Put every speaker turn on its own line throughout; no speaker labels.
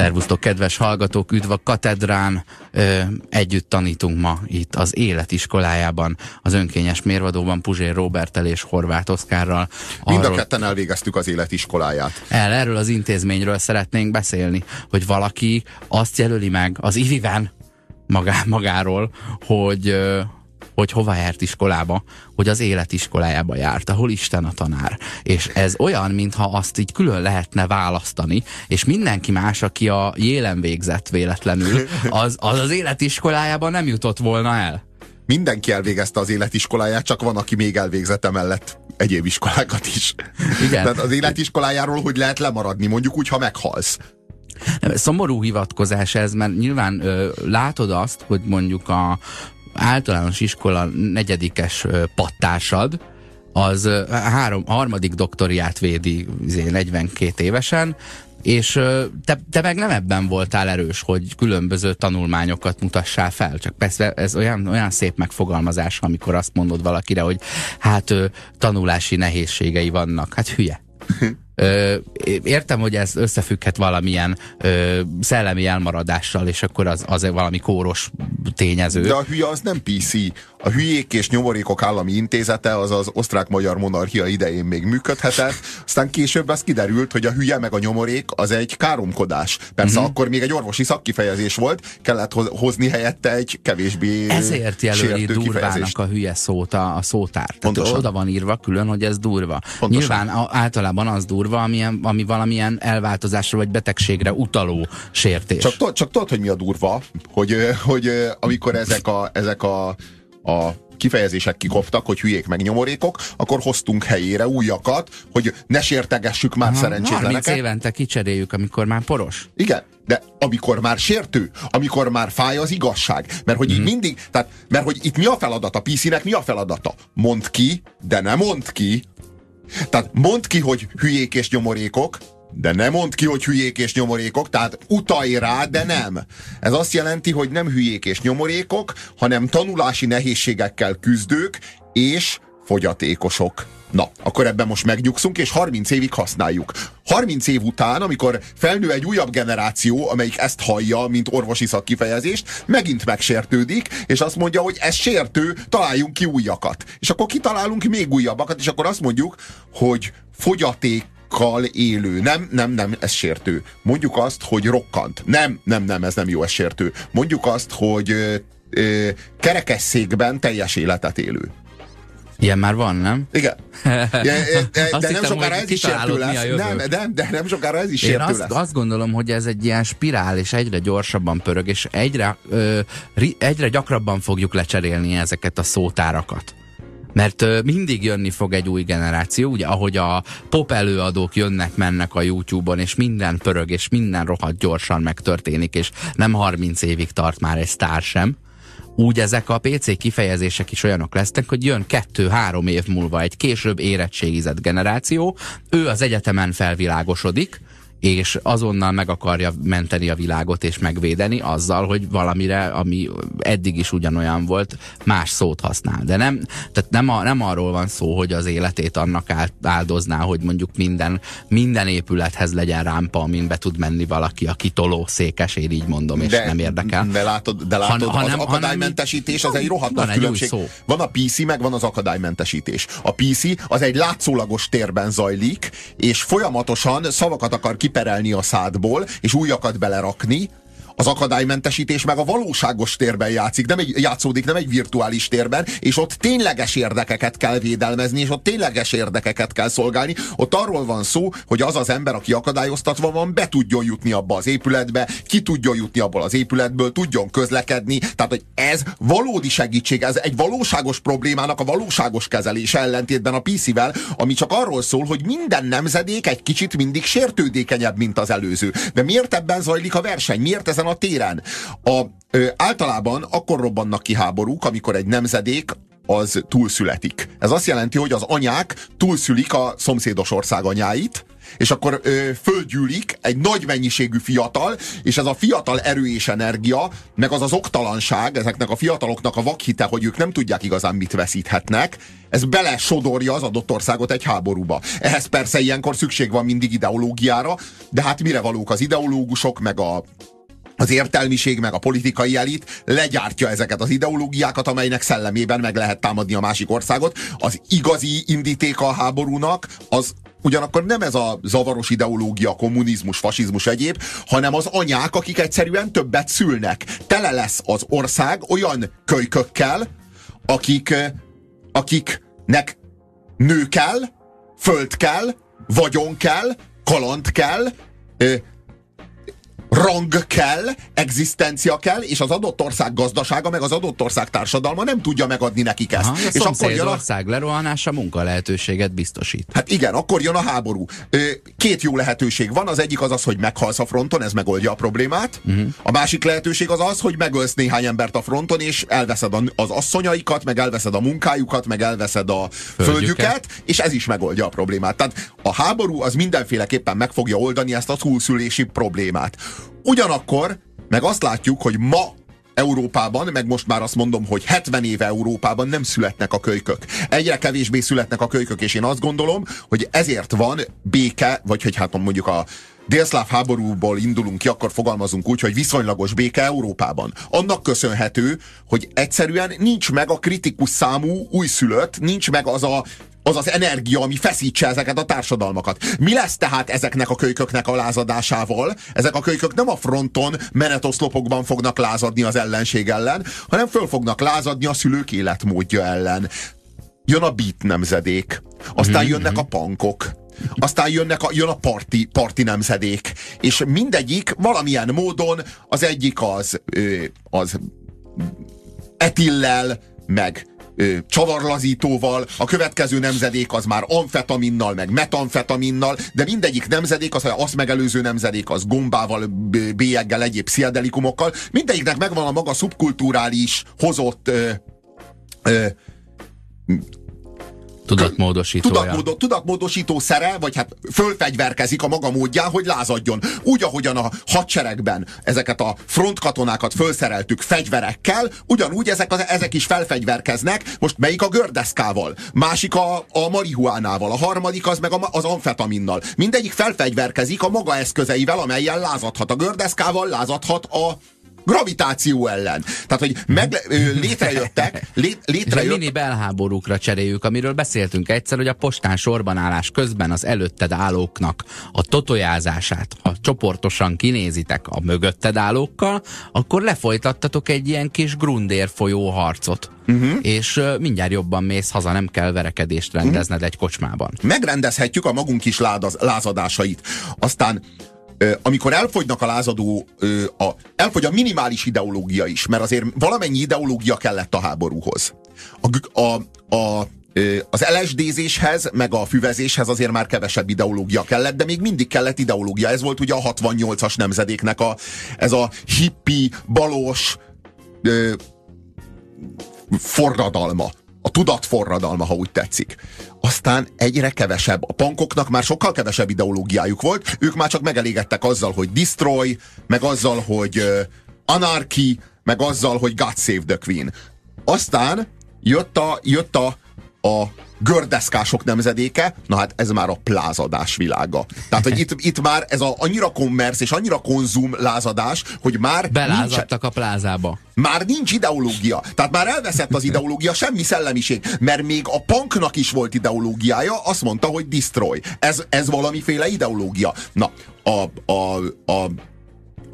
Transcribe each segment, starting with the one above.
Szervusztok, kedves hallgatók, üdv a katedrán. Ö, együtt tanítunk ma itt az életiskolájában, az önkényes mérvadóban Puzsér Robertel és Horváth Oszkárral.
Mind a ketten elvégeztük az életiskoláját.
El, erről az intézményről szeretnénk beszélni, hogy valaki azt jelöli meg az iviven magá, magáról, hogy hogy hova járt iskolába, hogy az életiskolájába járt, ahol Isten a tanár. És ez olyan, mintha azt így külön lehetne választani, és mindenki más, aki a jélen végzett véletlenül, az az, az életiskolájába nem jutott volna el.
Mindenki elvégezte az életiskoláját, csak van, aki még elvégzett emellett egyéb iskolákat is. Igen. Tehát az életiskolájáról hogy lehet lemaradni, mondjuk úgy, ha meghalsz.
Szomorú hivatkozás ez, mert nyilván ö, látod azt, hogy mondjuk a általános iskola negyedikes pattársad, az három, harmadik doktoriát védi 42 izé, évesen, és te, te meg nem ebben voltál erős, hogy különböző tanulmányokat mutassál fel. Csak persze ez olyan, olyan szép megfogalmazás, amikor azt mondod valakire, hogy hát tanulási nehézségei vannak. Hát hülye. Értem, hogy ez összefügghet valamilyen szellemi elmaradással, és akkor az, az valami kóros tényező.
De a hülye az nem PC. A Hülyék és Nyomorékok Állami Intézete az az osztrák-magyar monarchia idején még működhetett, aztán később az kiderült, hogy a hülye meg a nyomorék az egy káromkodás. Persze uh-huh. akkor még egy orvosi szakkifejezés volt, kellett hozni helyette egy kevésbé
Ezért jelöli durvának a hülye szót a, a szótár. Tehát oda van írva külön, hogy ez durva. Pontosan. Nyilván általában az durva, amilyen, ami valamilyen elváltozásra vagy betegségre utaló sértés.
Csak, csak tudod, hogy mi a durva? Hogy, hogy amikor ezek a, ezek a a kifejezések kikoptak, hogy hülyék meg nyomorékok, akkor hoztunk helyére újakat, hogy ne sértegessük már Aha, szerencsétleneket.
30 évente kicseréljük, amikor már poros.
Igen, de amikor már sértő, amikor már fáj az igazság. Mert hogy mm. így mhm. mindig, tehát, mert hogy itt mi a feladat a PC-nek, mi a feladata? Mond ki, de nem mond ki. Tehát mond ki, hogy hülyék és nyomorékok, de nem mond ki, hogy hülyék és nyomorékok, tehát utalj rá, de nem. Ez azt jelenti, hogy nem hülyék és nyomorékok, hanem tanulási nehézségekkel küzdők és fogyatékosok. Na, akkor ebben most megnyugszunk, és 30 évig használjuk. 30 év után, amikor felnő egy újabb generáció, amelyik ezt hallja, mint orvosi szakkifejezést, megint megsértődik, és azt mondja, hogy ez sértő, találjunk ki újakat. És akkor kitalálunk még újabbakat, és akkor azt mondjuk, hogy fogyaték rokkal élő. Nem, nem, nem, ez sértő. Mondjuk azt, hogy rokkant. Nem, nem, nem, ez nem jó, ez sértő. Mondjuk azt, hogy ö, ö, kerekesszékben teljes életet élő.
Ilyen már van, nem?
Igen. Ja, de, de, nem sokára ez is sértő lesz. Nem, de, de nem sokára ez is sértő
Én azt, lesz. azt gondolom, hogy ez egy ilyen spirál, és egyre gyorsabban pörög, és egyre, ö, egyre gyakrabban fogjuk lecserélni ezeket a szótárakat. Mert ö, mindig jönni fog egy új generáció, ugye ahogy a pop előadók jönnek, mennek a YouTube-on, és minden pörög, és minden rohadt gyorsan megtörténik, és nem 30 évig tart már egy sztár sem. Úgy ezek a PC kifejezések is olyanok lesznek, hogy jön kettő-három év múlva egy később érettségizett generáció, ő az egyetemen felvilágosodik, és azonnal meg akarja menteni a világot és megvédeni azzal, hogy valamire, ami eddig is ugyanolyan volt, más szót használ. De nem, tehát nem, a, nem arról van szó, hogy az életét annak áldozná, hogy mondjuk minden, minden épülethez legyen rámpa, amin be tud menni valaki, a kitoló székes, én így mondom, és de, nem érdekel.
De látod, de látod ha, az akadálymentesítés az egy rohadt nagy különbség. Szó. Van a PC, meg van az akadálymentesítés. A PC az egy látszólagos térben zajlik, és folyamatosan szavakat akar ki kiperelni a szádból, és újakat belerakni, az akadálymentesítés meg a valóságos térben játszik, nem egy, játszódik, nem egy virtuális térben, és ott tényleges érdekeket kell védelmezni, és ott tényleges érdekeket kell szolgálni. Ott arról van szó, hogy az az ember, aki akadályoztatva van, be tudjon jutni abba az épületbe, ki tudjon jutni abból az épületből, tudjon közlekedni. Tehát, hogy ez valódi segítség, ez egy valóságos problémának a valóságos kezelése ellentétben a PC-vel, ami csak arról szól, hogy minden nemzedék egy kicsit mindig sértődékenyebb, mint az előző. De miért ebben zajlik a verseny? Miért ezen a téren. A, ö, általában akkor robbannak ki háborúk, amikor egy nemzedék az túlszületik. Ez azt jelenti, hogy az anyák túlszülik a szomszédos ország anyáit, és akkor ö, földgyűlik egy nagy mennyiségű fiatal, és ez a fiatal erő és energia, meg az az oktalanság, ezeknek a fiataloknak a vakhite, hogy ők nem tudják igazán mit veszíthetnek, ez bele sodorja az adott országot egy háborúba. Ehhez persze ilyenkor szükség van mindig ideológiára, de hát mire valók az ideológusok, meg a az értelmiség meg a politikai elit legyártja ezeket az ideológiákat, amelynek szellemében meg lehet támadni a másik országot. Az igazi indítéka a háborúnak az ugyanakkor nem ez a zavaros ideológia, kommunizmus, fasizmus egyéb, hanem az anyák, akik egyszerűen többet szülnek. Tele lesz az ország olyan kölykökkel, akik, akiknek nő kell, föld kell, vagyon kell, kaland kell, rang kell, egzisztencia kell, és az adott ország gazdasága, meg az adott ország társadalma nem tudja megadni nekik ezt. Aha,
és akkor jön a... ország lerohanása munka lehetőséget biztosít.
Hát igen, akkor jön a háború. Két jó lehetőség van, az egyik az az, hogy meghalsz a fronton, ez megoldja a problémát. Uh-huh. A másik lehetőség az az, hogy megölsz néhány embert a fronton, és elveszed az asszonyaikat, meg elveszed a munkájukat, meg elveszed a földjüket, földjüket és ez is megoldja a problémát. Tehát a háború az mindenféleképpen meg fogja oldani ezt a túlszülési problémát. Ugyanakkor meg azt látjuk, hogy ma Európában, meg most már azt mondom, hogy 70 éve Európában nem születnek a kölykök. Egyre kevésbé születnek a kölykök, és én azt gondolom, hogy ezért van béke, vagy hogy hát mondjuk a délszláv háborúból indulunk ki, akkor fogalmazunk úgy, hogy viszonylagos béke Európában. Annak köszönhető, hogy egyszerűen nincs meg a kritikus számú újszülött, nincs meg az a az az energia, ami feszítse ezeket a társadalmakat. Mi lesz tehát ezeknek a kölyköknek a lázadásával? Ezek a kölykök nem a fronton menetoszlopokban fognak lázadni az ellenség ellen, hanem föl fognak lázadni a szülők életmódja ellen. Jön a beat nemzedék, aztán mm-hmm. jönnek a pankok, aztán jönnek a, jön a parti, parti nemzedék, és mindegyik valamilyen módon az egyik az, az etillel, meg ö, csavarlazítóval, a következő nemzedék az már amfetaminnal, meg metamfetaminnal, de mindegyik nemzedék, az azt megelőző nemzedék, az gombával, bélyeggel, egyéb pszichedelikumokkal, mindegyiknek megvan a maga szubkulturális hozott ö, ö,
Tudatmódosítója.
Tudatmódo, tudatmódosító szere, vagy hát fölfegyverkezik a maga módján, hogy lázadjon. Úgy, ahogyan a hadseregben ezeket a frontkatonákat fölszereltük fegyverekkel, ugyanúgy ezek, ezek is felfegyverkeznek. Most melyik a gördeszkával, másik a, a marihuánával, a harmadik az meg a, az amfetaminnal. Mindegyik felfegyverkezik a maga eszközeivel, amelyen lázadhat. A gördeszkával lázadhat a gravitáció ellen. Tehát, hogy meg, létrejöttek, lé, létrejött...
Mini belháborúkra cseréljük, amiről beszéltünk egyszer, hogy a postán sorban állás közben az előtted állóknak a totojázását, ha csoportosan kinézitek a mögötted állókkal, akkor lefolytattatok egy ilyen kis grundér folyó harcot. Uh-huh. És uh, mindjárt jobban mész haza, nem kell verekedést rendezned uh-huh. egy kocsmában.
Megrendezhetjük a magunk ládaz, lázadásait. Aztán amikor elfogynak a lázadó, a, elfogy a minimális ideológia is, mert azért valamennyi ideológia kellett a háborúhoz. A, a, a az LSD-zéshez, meg a füvezéshez azért már kevesebb ideológia kellett, de még mindig kellett ideológia. Ez volt ugye a 68-as nemzedéknek a, ez a hippi, balos ö, forradalma a tudatforradalma, ha úgy tetszik. Aztán egyre kevesebb. A pankoknak már sokkal kevesebb ideológiájuk volt, ők már csak megelégedtek azzal, hogy destroy, meg azzal, hogy uh, anarchy, meg azzal, hogy God save the Queen. Aztán jött a, jött a, a gördeszkások nemzedéke, na hát ez már a plázadás világa. Tehát, hogy itt, itt már ez a, annyira kommersz és annyira konzum lázadás, hogy már
Belázadtak nincs, a plázába.
Már nincs ideológia. Tehát már elveszett az ideológia, semmi szellemiség. Mert még a punknak is volt ideológiája, azt mondta, hogy destroy. Ez, ez valamiféle ideológia. Na, a, a, a,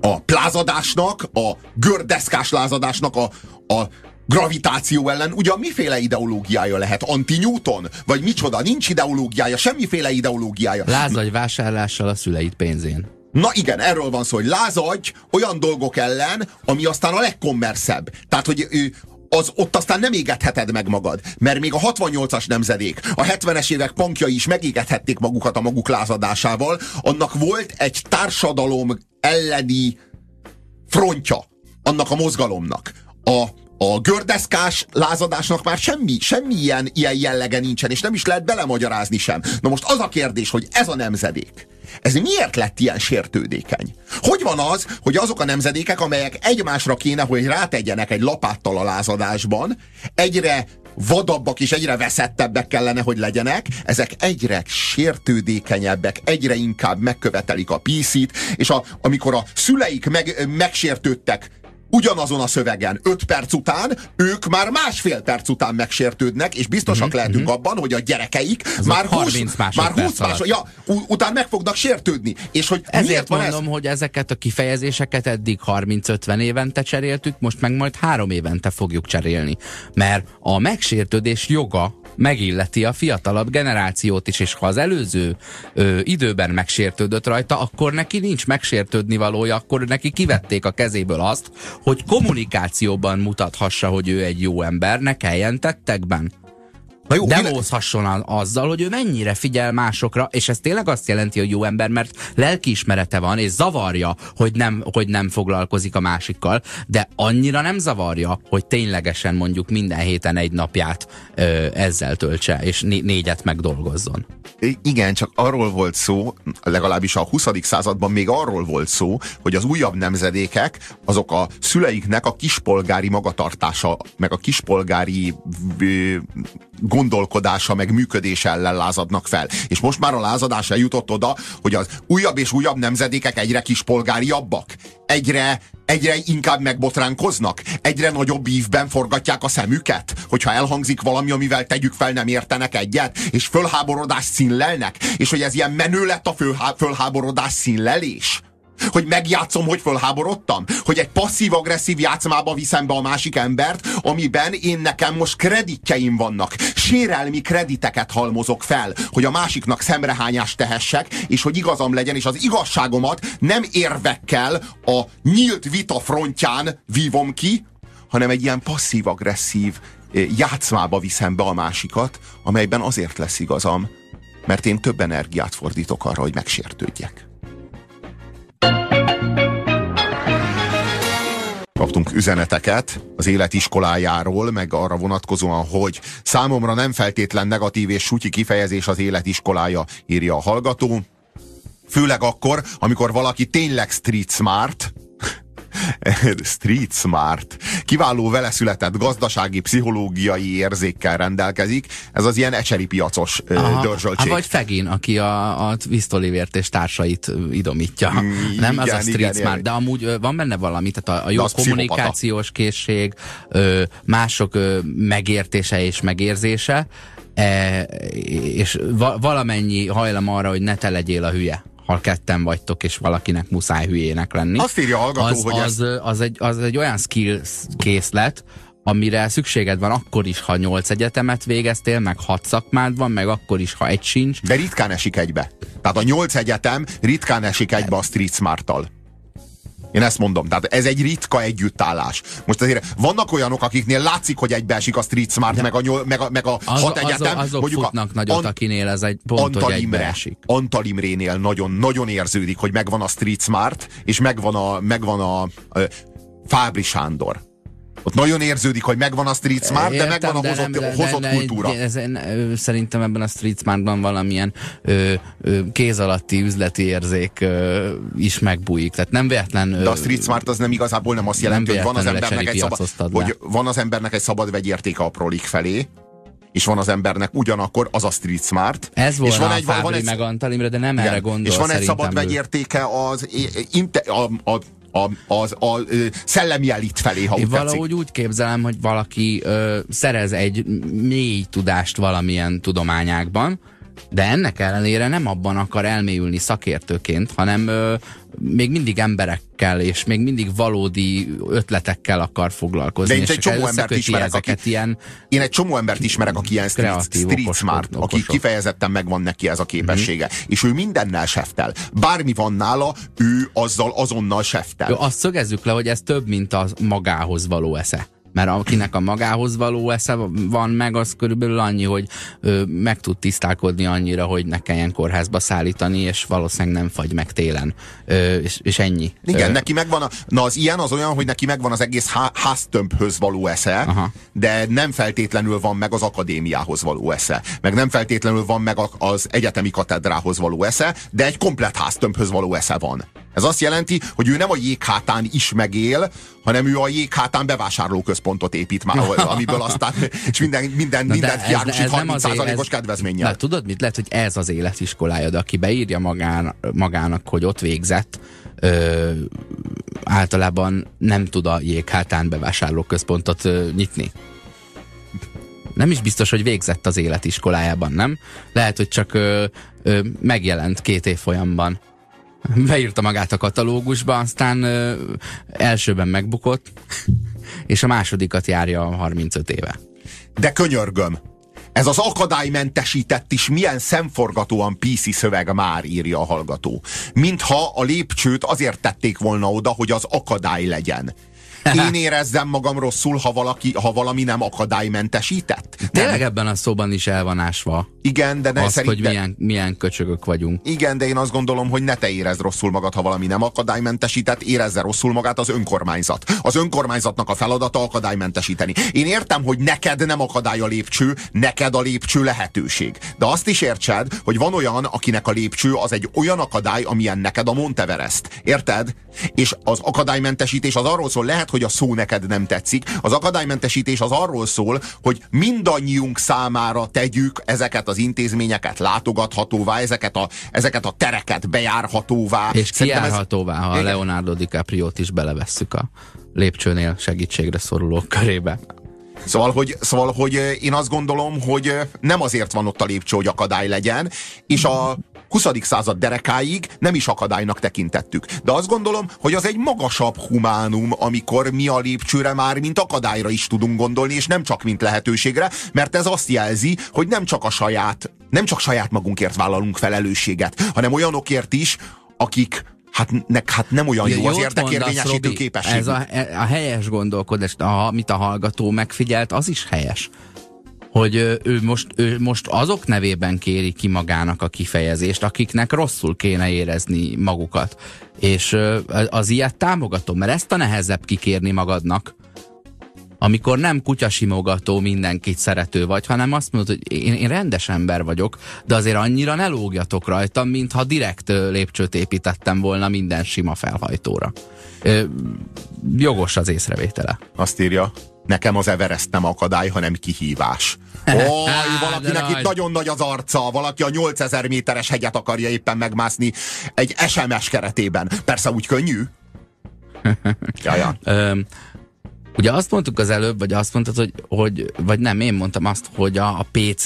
a plázadásnak, a gördeszkás lázadásnak a, a gravitáció ellen ugyan miféle ideológiája lehet? Anti-Newton? Vagy micsoda? Nincs ideológiája, semmiféle ideológiája.
Lázadj vásárlással a szüleid pénzén.
Na igen, erről van szó, hogy lázadj olyan dolgok ellen, ami aztán a legkommerszebb. Tehát, hogy ő, az ott aztán nem égetheted meg magad. Mert még a 68-as nemzedék, a 70-es évek punkjai is megégethették magukat a maguk lázadásával. Annak volt egy társadalom elleni frontja annak a mozgalomnak. A, a gördeszkás lázadásnak már semmi, semmi ilyen, ilyen jellege nincsen, és nem is lehet belemagyarázni sem. Na most az a kérdés, hogy ez a nemzedék, ez miért lett ilyen sértődékeny? Hogy van az, hogy azok a nemzedékek, amelyek egymásra kéne, hogy rátegyenek egy lapáttal a lázadásban, egyre vadabbak és egyre veszettebbek kellene, hogy legyenek, ezek egyre sértődékenyebbek, egyre inkább megkövetelik a PC-t, és a, amikor a szüleik meg, megsértődtek ugyanazon a szövegen 5 perc után, ők már másfél perc után megsértődnek, és biztosak uh-huh, lehetünk uh-huh. abban, hogy a gyerekeik
Ez
már
20, 30 már 20
másod, ja, után meg fognak sértődni. És hogy
Ezért
van
mondom,
ez?
hogy ezeket a kifejezéseket eddig 30-50 évente cseréltük, most meg majd három évente fogjuk cserélni. Mert a megsértődés joga megilleti a fiatalabb generációt is, és ha az előző ö, időben megsértődött rajta, akkor neki nincs megsértődni valója, akkor neki kivették a kezéből azt, hogy kommunikációban mutathassa, hogy ő egy jó ember, ne kelljen tettekben.
Na jó,
Demózhasson azzal, hogy ő mennyire figyel másokra, és ez tényleg azt jelenti, hogy jó ember, mert lelkiismerete van, és zavarja, hogy nem, hogy nem foglalkozik a másikkal, de annyira nem zavarja, hogy ténylegesen mondjuk minden héten egy napját ö, ezzel töltse, és né- négyet megdolgozzon.
Igen, csak arról volt szó, legalábbis a 20. században még arról volt szó, hogy az újabb nemzedékek azok a szüleiknek a kispolgári magatartása, meg a kispolgári gondolkodása, meg működése ellen lázadnak fel. És most már a lázadás eljutott oda, hogy az újabb és újabb nemzedékek egyre kispolgáriabbak, egyre, egyre inkább megbotránkoznak, egyre nagyobb ívben forgatják a szemüket, hogyha elhangzik valami, amivel tegyük fel nem értenek egyet, és fölháborodást színlelnek, és hogy ez ilyen menő lett a fölhá- fölháborodás színlelés hogy megjátszom, hogy fölháborodtam? Hogy egy passzív-agresszív játszmába viszem be a másik embert, amiben én nekem most kreditjeim vannak. Sérelmi krediteket halmozok fel, hogy a másiknak szemrehányást tehessek, és hogy igazam legyen, és az igazságomat nem érvekkel a nyílt vita frontján vívom ki, hanem egy ilyen passzív-agresszív játszmába viszem be a másikat, amelyben azért lesz igazam, mert én több energiát fordítok arra, hogy megsértődjek. Kaptunk üzeneteket az életiskolájáról, meg arra vonatkozóan, hogy számomra nem feltétlen negatív és sutyi kifejezés az életiskolája, írja a hallgató. Főleg akkor, amikor valaki tényleg street smart, street smart, kiváló vele született gazdasági, pszichológiai érzékkel rendelkezik. Ez az ilyen ecseri piacos Aha, dörzsöltség.
Hát vagy Fegin, aki a, a Twist Olivért és társait idomítja. Mm, Nem igen, az a street igen, smart, igen. de amúgy van benne valami, tehát a, a jó kommunikációs pszichopata. készség, mások megértése és megérzése, e, és va, valamennyi hajlam arra, hogy ne te legyél a hülye ha ketten vagytok, és valakinek muszáj hülyének lenni.
Azt írja hallgató,
az,
hogy
az, ez... az, egy, az egy olyan skill készlet, amire szükséged van akkor is, ha nyolc egyetemet végeztél, meg hat szakmád van, meg akkor is, ha egy sincs.
De ritkán esik egybe. Tehát a nyolc egyetem ritkán esik egybe a street smart-tal. Én ezt mondom, tehát ez egy ritka együttállás. Most azért vannak olyanok, akiknél látszik, hogy egybeesik a Street Smart, meg a, nyol, meg a, meg a az, hat egyetem.
Azok, azok futnak a, nagyot, an, akinél ez egy pont, Antal hogy Imre.
Antal Imrénél nagyon, nagyon érződik, hogy megvan a Street Smart, és megvan a, megvan a, a Fábri Sándor. Ott nagyon érződik, hogy megvan a street smart, Értem, de megvan a hozott, nem, hozott de, kultúra.
De, ez, szerintem ebben a street smartban valamilyen ö, ö, kéz alatti üzleti érzék ö, is megbújik. Tehát nem véletlen... Ö,
de a street smart az nem igazából nem azt jelenti, nem hogy van az embernek egy szabad, hogy van az embernek egy szabad vegyértéke a prolik felé, és van az embernek ugyanakkor az a street smart.
Ez volt
és
van a egy, van egy, meg Antalimre, de nem igen, erre gondol
És van egy szabad vegyértéke az a, a, a a, az, a, szellemi elit felé, ha
Én valahogy tetszik. úgy képzelem, hogy valaki ö, szerez egy mély tudást valamilyen tudományákban, de ennek ellenére nem abban akar elmélyülni szakértőként, hanem ö, még mindig emberekkel, és még mindig valódi ötletekkel akar foglalkozni.
De én egy csomó embert ismerek,
aki, ilyen
én egy csomó embert ismerek, aki ilyen street, street okos, smart, okosok. aki kifejezetten megvan neki ez a képessége. Mm-hmm. És ő mindennel seftel. Bármi van nála, ő azzal azonnal seftel.
Jó, azt szögezzük le, hogy ez több, mint a magához való esze mert akinek a magához való esze van meg, az körülbelül annyi, hogy ö, meg tud tisztálkodni annyira, hogy ne kelljen kórházba szállítani, és valószínűleg nem fagy meg télen, ö, és, és ennyi.
Igen,
ö,
neki megvan a, na az ilyen az olyan, hogy neki megvan az egész há, háztömbhöz való esze, Aha. de nem feltétlenül van meg az akadémiához való esze, meg nem feltétlenül van meg az egyetemi katedrához való esze, de egy komplet háztömbhöz való esze van. Ez azt jelenti, hogy ő nem a jéghátán is megél, hanem ő a jéghátán bevásárlóközpontot épít már, amiből aztán, és minden, minden, Na mindent kiárusít 30%-os kedvezménnyel.
Na, tudod mit? Lehet, hogy ez az életiskolája, de aki beírja magán, magának, hogy ott végzett, ö, általában nem tud a jéghátán bevásárlóközpontot ö, nyitni. Nem is biztos, hogy végzett az életiskolájában, nem? Lehet, hogy csak ö, ö, megjelent két évfolyamban beírta magát a katalógusba, aztán ö, elsőben megbukott, és a másodikat járja 35 éve.
De könyörgöm, ez az akadálymentesített is milyen szemforgatóan PC szöveg már írja a hallgató. Mintha a lépcsőt azért tették volna oda, hogy az akadály legyen. Én érezzem magam rosszul, ha, valaki, ha valami nem akadálymentesített.
Tényleg ebben a szóban is el van ásva.
Igen, de ne
az, szerint, hogy milyen, milyen köcsögök vagyunk.
Igen, de én azt gondolom, hogy ne te érezd rosszul magad, ha valami nem akadálymentesített, érezze rosszul magát az önkormányzat. Az önkormányzatnak a feladata akadálymentesíteni. Én értem, hogy neked nem akadály a lépcső, neked a lépcső lehetőség. De azt is értsed, hogy van olyan, akinek a lépcső az egy olyan akadály, amilyen neked a Monteverest. Érted? És az akadálymentesítés az arról szól, lehet, hogy a szó neked nem tetszik. Az akadálymentesítés az arról szól, hogy mindannyiunk számára tegyük ezeket az intézményeket látogathatóvá, ezeket a, ezeket a tereket bejárhatóvá.
És kijárhatóvá, ez... ha a Leonardo DiCaprio-t is belevesszük a lépcsőnél segítségre szorulók körébe.
Szóval hogy, szóval, hogy én azt gondolom, hogy nem azért van ott a lépcső, hogy akadály legyen, és a 20. század derekáig nem is akadálynak tekintettük. De azt gondolom, hogy az egy magasabb humánum, amikor mi a lépcsőre már mint akadályra is tudunk gondolni, és nem csak mint lehetőségre, mert ez azt jelzi, hogy nem csak a saját, nem csak saját magunkért vállalunk felelősséget, hanem olyanokért is, akik hát, ne, hát nem olyan jó, jó az érdekérvényesítő képesség.
Ez a, a helyes gondolkodás, amit a hallgató megfigyelt, az is helyes hogy ő most, ő most azok nevében kéri ki magának a kifejezést, akiknek rosszul kéne érezni magukat. És az ilyet támogatom, mert ezt a nehezebb kikérni magadnak, amikor nem kutyasimogató mindenkit szerető vagy, hanem azt mondod, hogy én, én rendes ember vagyok, de azért annyira ne lógjatok rajtam, mintha direkt lépcsőt építettem volna minden sima felhajtóra. Ö, jogos az észrevétele.
Azt írja, nekem az Everest nem akadály, hanem kihívás. Oj, valakinek itt nagyon nagy az arca, valaki a 8000 méteres hegyet akarja éppen megmászni egy SMS keretében. Persze úgy könnyű.
Jaja. Ugye azt mondtuk az előbb, vagy azt mondtad, hogy, hogy vagy nem, én mondtam azt, hogy a, a PC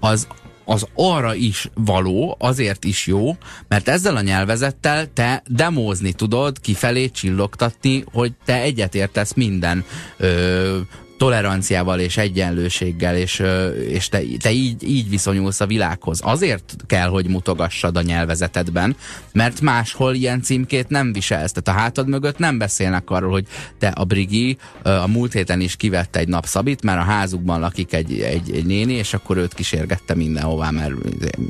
az az arra is való, azért is jó, mert ezzel a nyelvezettel te demózni tudod, kifelé csillogtatni, hogy te egyetértesz minden ö, toleranciával és egyenlőséggel, és, és te, te így, így viszonyulsz a világhoz. Azért kell, hogy mutogassad a nyelvezetedben, mert máshol ilyen címkét nem viselsz. Tehát a hátad mögött nem beszélnek arról, hogy te a Brigi a múlt héten is kivette egy napszabit, mert a házukban lakik egy, egy, egy néni, és akkor őt kísérgette mindenhová, mert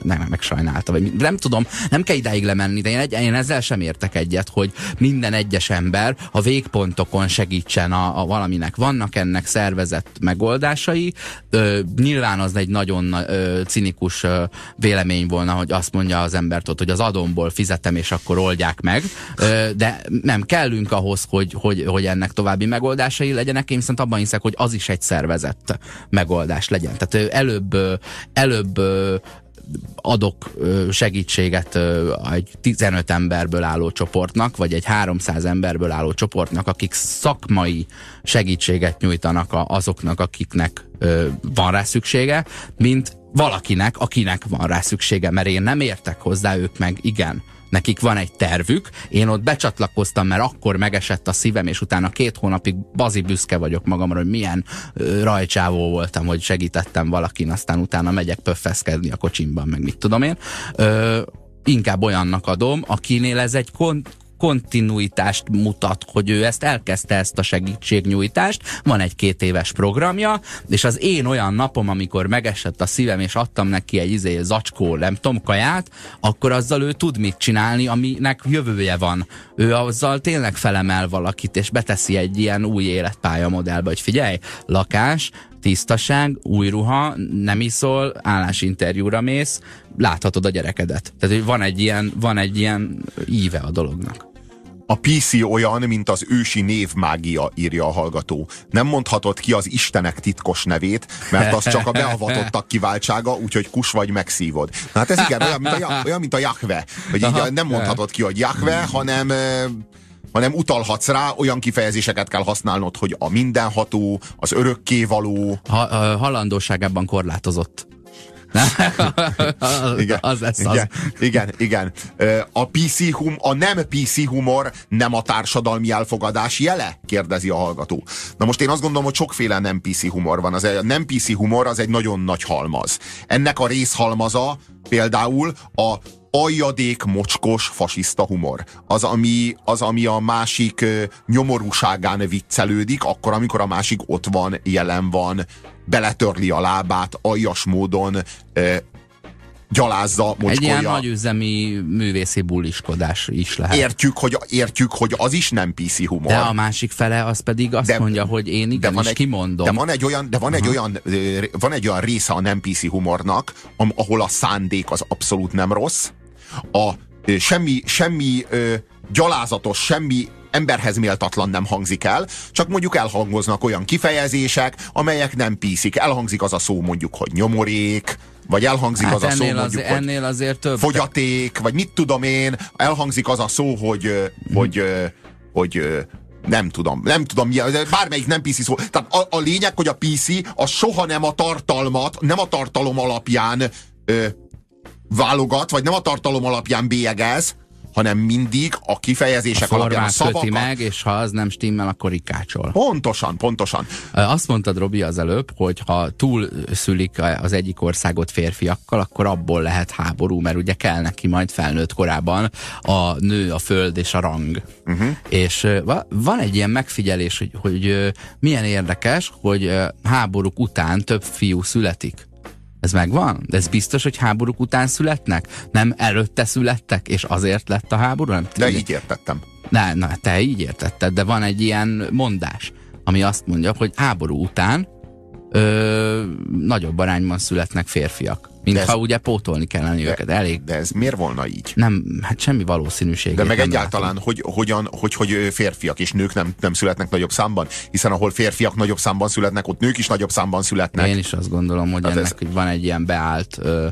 nem, megsajnálta. Vagy nem tudom, nem kell idáig lemenni, de én, egy, én ezzel sem értek egyet, hogy minden egyes ember a végpontokon segítsen a, a valaminek. Vannak ennek szervezett megoldásai. Ö, nyilván az egy nagyon ö, cinikus ö, vélemény volna, hogy azt mondja az embert ott, hogy az adomból fizetem, és akkor oldják meg. Ö, de nem kellünk ahhoz, hogy, hogy, hogy ennek további megoldásai legyenek. Én viszont abban hiszek, hogy az is egy szervezett megoldás legyen. Tehát előbb, előbb adok segítséget egy 15 emberből álló csoportnak, vagy egy 300 emberből álló csoportnak, akik szakmai segítséget nyújtanak azoknak, akiknek van rá szüksége, mint valakinek, akinek van rá szüksége, mert én nem értek hozzá, ők meg igen nekik van egy tervük, én ott becsatlakoztam, mert akkor megesett a szívem, és utána két hónapig bazi büszke vagyok magamra, hogy milyen rajcsávó voltam, hogy segítettem valakin, aztán utána megyek pöffeszkedni a kocsimban, meg mit tudom én. Ö, inkább olyannak adom, akinél ez egy kon kontinuitást mutat, hogy ő ezt elkezdte ezt a segítségnyújtást, van egy két éves programja, és az én olyan napom, amikor megesett a szívem, és adtam neki egy izé, zacskó, nem tudom, kaját, akkor azzal ő tud mit csinálni, aminek jövője van. Ő azzal tényleg felemel valakit, és beteszi egy ilyen új életpálya modellbe, hogy figyelj, lakás, tisztaság, új ruha, nem iszol, állásinterjúra mész, láthatod a gyerekedet. Tehát hogy van egy ilyen, van egy ilyen íve a dolognak.
A PC olyan, mint az ősi névmágia, írja a hallgató. Nem mondhatod ki az Istenek titkos nevét, mert az csak a beavatottak kiváltsága, úgyhogy kus vagy megszívod. Na hát ez igen, olyan, mint a, olyan, mint a Jahve. Hogy így nem mondhatod ki, hogy Jahve, hanem hanem utalhatsz rá, olyan kifejezéseket kell használnod, hogy a mindenható, az örökkévaló.
Ha, halandóságában korlátozott.
igen, az lesz igen, az. Igen, igen. A, PC hum, a nem PC humor nem a társadalmi elfogadás jele? Kérdezi a hallgató. Na most én azt gondolom, hogy sokféle nem PC humor van. Az a nem PC humor az egy nagyon nagy halmaz. Ennek a részhalmaza például a aljadék mocskos fasiszta humor. Az, ami, az, ami a másik nyomorúságán viccelődik, akkor, amikor a másik ott van, jelen van, beletörli a lábát, aljas módon gyalázza, mocskolja.
Egy ilyen nagyüzemi művészi bulliskodás is lehet.
Értjük hogy, értjük, hogy az is nem PC humor.
De a másik fele az pedig azt de, mondja, hogy én igenis de van egy, kimondom.
De van egy olyan, de van egy olyan, van egy olyan része a nem PC humornak, ahol a szándék az abszolút nem rossz, a semmi, semmi gyalázatos, semmi emberhez méltatlan nem hangzik el, csak mondjuk elhangoznak olyan kifejezések, amelyek nem píszik. Elhangzik az a szó mondjuk, hogy nyomorék, vagy elhangzik hát az a szó mondjuk,
az, hogy ennél azért több.
fogyaték, vagy mit tudom én, elhangzik az a szó, hogy, hogy, hogy, nem tudom, nem tudom, bármelyik nem PC szó. Tehát a, a lényeg, hogy a PC az soha nem a tartalmat, nem a tartalom alapján ö, válogat, vagy nem a tartalom alapján bélyegez, hanem mindig a kifejezések a alapján a szavakat.
meg, és ha az nem stimmel, akkor ikácsol.
Pontosan, pontosan.
Azt mondtad, Robi, az előbb, hogy ha túl szülik az egyik országot férfiakkal, akkor abból lehet háború, mert ugye kell neki majd felnőtt korában a nő, a föld és a rang. Uh-huh. És van egy ilyen megfigyelés, hogy, hogy milyen érdekes, hogy háborúk után több fiú születik. Ez megvan? De ez biztos, hogy háborúk után születnek? Nem előtte születtek, és azért lett a háború? Nem
de így értettem.
Ne, na, te így értetted, de van egy ilyen mondás, ami azt mondja, hogy háború után ö, nagyobb arányban születnek férfiak. Mint ez, ugye pótolni kellene de, őket. Elég.
De ez miért volna így?
Nem, hát semmi valószínűség.
De meg egyáltalán, hogy, hogyan, hogy, hogy férfiak és nők nem, nem születnek nagyobb számban? Hiszen ahol férfiak nagyobb számban születnek, ott nők is nagyobb számban születnek.
Én is azt gondolom, hogy hát ennek ez... hogy van egy ilyen beállt, ö,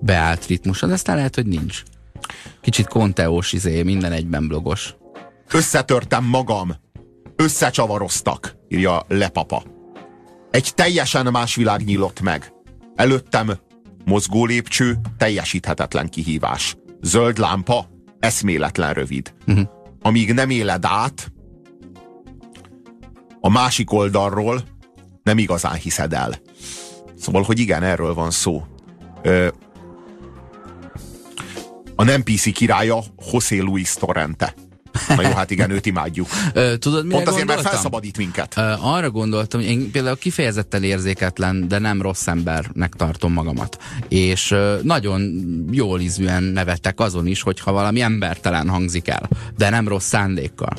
beállt ritmus, de aztán lehet, hogy nincs. Kicsit konteós izé, minden egyben blogos.
Összetörtem magam. Összecsavaroztak, írja Lepapa. Egy teljesen más világ nyílott meg. Előttem Mozgó lépcső, teljesíthetetlen kihívás. Zöld lámpa, eszméletlen rövid. Uh-huh. Amíg nem éled át, a másik oldalról nem igazán hiszed el. Szóval, hogy igen, erről van szó. Ö, a nem PC királya José Luis Torrente. Na jó, hát igen, őt imádjuk.
Tudod, mire
Pont azért,
gondoltam?
mert felszabadít minket.
Arra gondoltam, hogy én például kifejezetten érzéketlen, de nem rossz embernek tartom magamat. És nagyon jól ízűen nevettek azon is, hogyha valami embertelen hangzik el, de nem rossz szándékkal.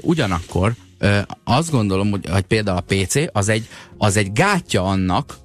Ugyanakkor azt gondolom, hogy, hogy például a PC az egy, az egy gátja annak,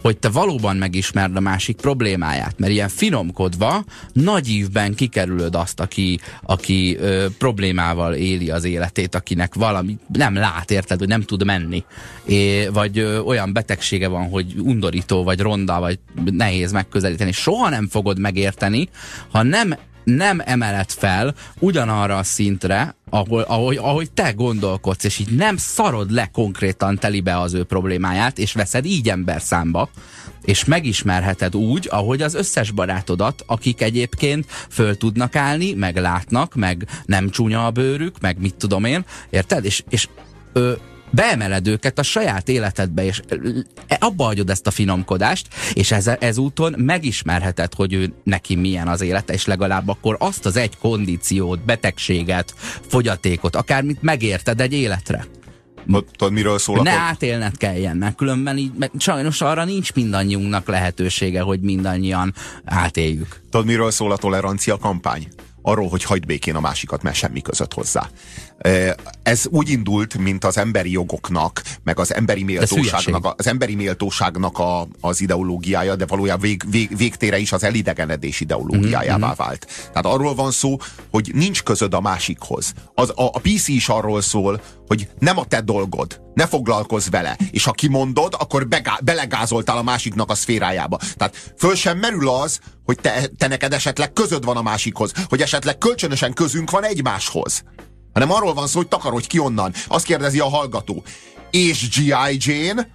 hogy te valóban megismerd a másik problémáját, mert ilyen finomkodva, nagy ívben kikerülöd azt, aki, aki ö, problémával éli az életét, akinek valami nem lát, érted, hogy nem tud menni, é, vagy ö, olyan betegsége van, hogy undorító, vagy ronda, vagy nehéz megközelíteni. Soha nem fogod megérteni, ha nem nem emeled fel ugyanarra a szintre, ahol, ahogy, ahogy te gondolkodsz, és így nem szarod le konkrétan telibe az ő problémáját, és veszed így ember számba, és megismerheted úgy, ahogy az összes barátodat, akik egyébként föl tudnak állni, meg látnak, meg nem csúnya a bőrük, meg mit tudom én, érted? És, és ö, beemeled őket a saját életedbe, és abba hagyod ezt a finomkodást, és ez, ezúton megismerheted, hogy ő neki milyen az élete, és legalább akkor azt az egy kondíciót, betegséget, fogyatékot, akármit megérted egy életre.
Tudod, miről szól?
Ne átélned kelljen, mert különben így, mert sajnos arra nincs mindannyiunknak lehetősége, hogy mindannyian átéljük.
Tudod, miről szól a tolerancia kampány? arról, hogy hagyd békén a másikat, mert semmi között hozzá. Ez úgy indult, mint az emberi jogoknak, meg az emberi méltóságnak, az emberi méltóságnak a, az ideológiája, de valójában vég, vég, végtére is az elidegenedés ideológiájává mm-hmm. vált. Tehát arról van szó, hogy nincs közöd a másikhoz. Az, a, a PC is arról szól, hogy nem a te dolgod, ne foglalkozz vele, és ha kimondod, akkor begá- belegázoltál a másiknak a szférájába. Tehát föl sem merül az, hogy te, te neked esetleg közöd van a másikhoz, hogy esetleg kölcsönösen közünk van egymáshoz. Hanem arról van szó, hogy takarodj ki onnan. Azt kérdezi a hallgató. És G.I. Jane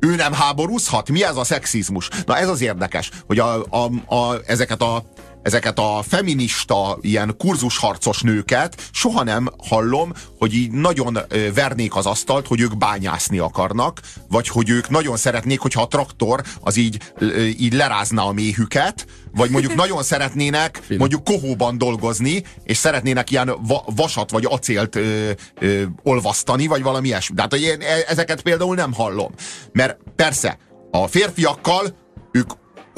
ő nem háborúzhat? Mi ez a szexizmus? Na ez az érdekes, hogy a, a, a, ezeket a ezeket a feminista, ilyen kurzusharcos nőket soha nem hallom, hogy így nagyon vernék az asztalt, hogy ők bányászni akarnak, vagy hogy ők nagyon szeretnék, hogyha a traktor az így, így lerázna a méhüket, vagy mondjuk nagyon szeretnének mondjuk kohóban dolgozni, és szeretnének ilyen va vasat vagy acélt ö, ö, olvasztani, vagy valami ilyesmi. De hát hogy én e, ezeket például nem hallom. Mert persze, a férfiakkal ők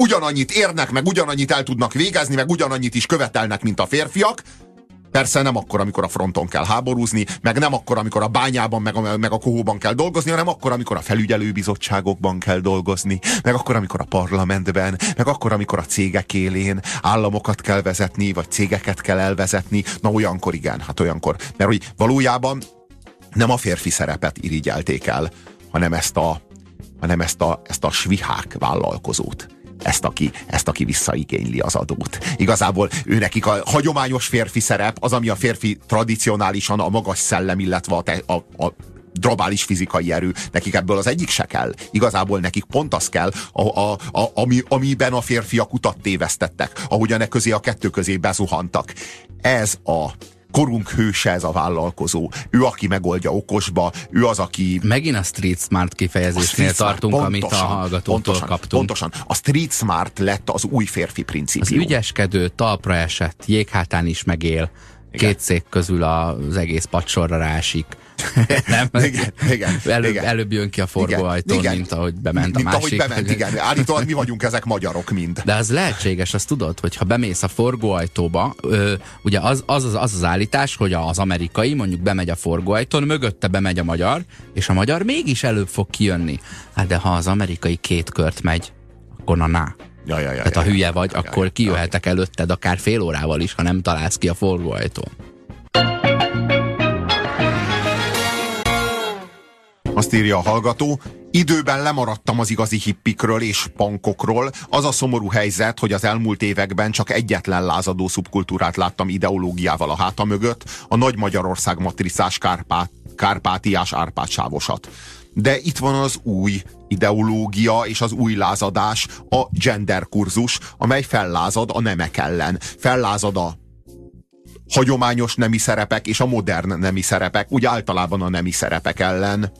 ugyanannyit érnek, meg ugyanannyit el tudnak végezni, meg ugyanannyit is követelnek, mint a férfiak, Persze nem akkor, amikor a fronton kell háborúzni, meg nem akkor, amikor a bányában, meg a, meg a kohóban kell dolgozni, hanem akkor, amikor a felügyelőbizottságokban kell dolgozni, meg akkor, amikor a parlamentben, meg akkor, amikor a cégek élén államokat kell vezetni, vagy cégeket kell elvezetni. Na olyankor igen, hát olyankor. Mert hogy valójában nem a férfi szerepet irigyelték el, hanem ezt a, hanem ezt a, ezt a svihák vállalkozót ezt aki, ezt, aki visszaigényli az adót. Igazából ő nekik a hagyományos férfi szerep, az, ami a férfi tradicionálisan a magas szellem, illetve a, te, a, a drabális fizikai erő, nekik ebből az egyik se kell. Igazából nekik pont az kell, a, a, a, ami, amiben a férfiak utat tévesztettek, ahogyan e közé a kettő közé bezuhantak. Ez a korunk hőse ez a vállalkozó. Ő, aki megoldja okosba, ő az, aki...
Megint a street smart kifejezésnél tartunk, pontosan, amit a hallgatótól
pontosan,
kaptunk.
Pontosan. A street smart lett az új férfi principium.
Az ügyeskedő, talpra esett, jéghátán is megél. Igen. Két szék közül az egész padsorra rásik nem?
Igen, igen,
előbb,
igen.
előbb jön ki a forgóajtón, igen. mint ahogy bement
mint
a másik.
Ahogy bement, igen. Állítólag mi vagyunk ezek magyarok mind.
De az lehetséges, azt tudod, hogy ha bemész a forgóajtóba, ö, ugye az az, az az az állítás, hogy az amerikai mondjuk bemegy a forgóajtón, mögötte bemegy a magyar, és a magyar mégis előbb fog kijönni. Hát de ha az amerikai két kört megy, akkor na, na.
Ja, ja, ja,
Tehát
ja,
ha hülye vagy,
ja,
akkor
ja,
kijöhetek előtted akár fél órával is, ha nem találsz ki a forgóajtón.
Azt írja a hallgató, időben lemaradtam az igazi hippikről és pankokról. Az a szomorú helyzet, hogy az elmúlt években csak egyetlen lázadó szubkultúrát láttam ideológiával a háta mögött, a Nagy Magyarország matricás kárpát, kárpátiás árpátsávosat. De itt van az új ideológia és az új lázadás, a gender kurzus, amely fellázad a nemek ellen. Fellázad a hagyományos nemi szerepek és a modern nemi szerepek, úgy általában a nemi szerepek ellen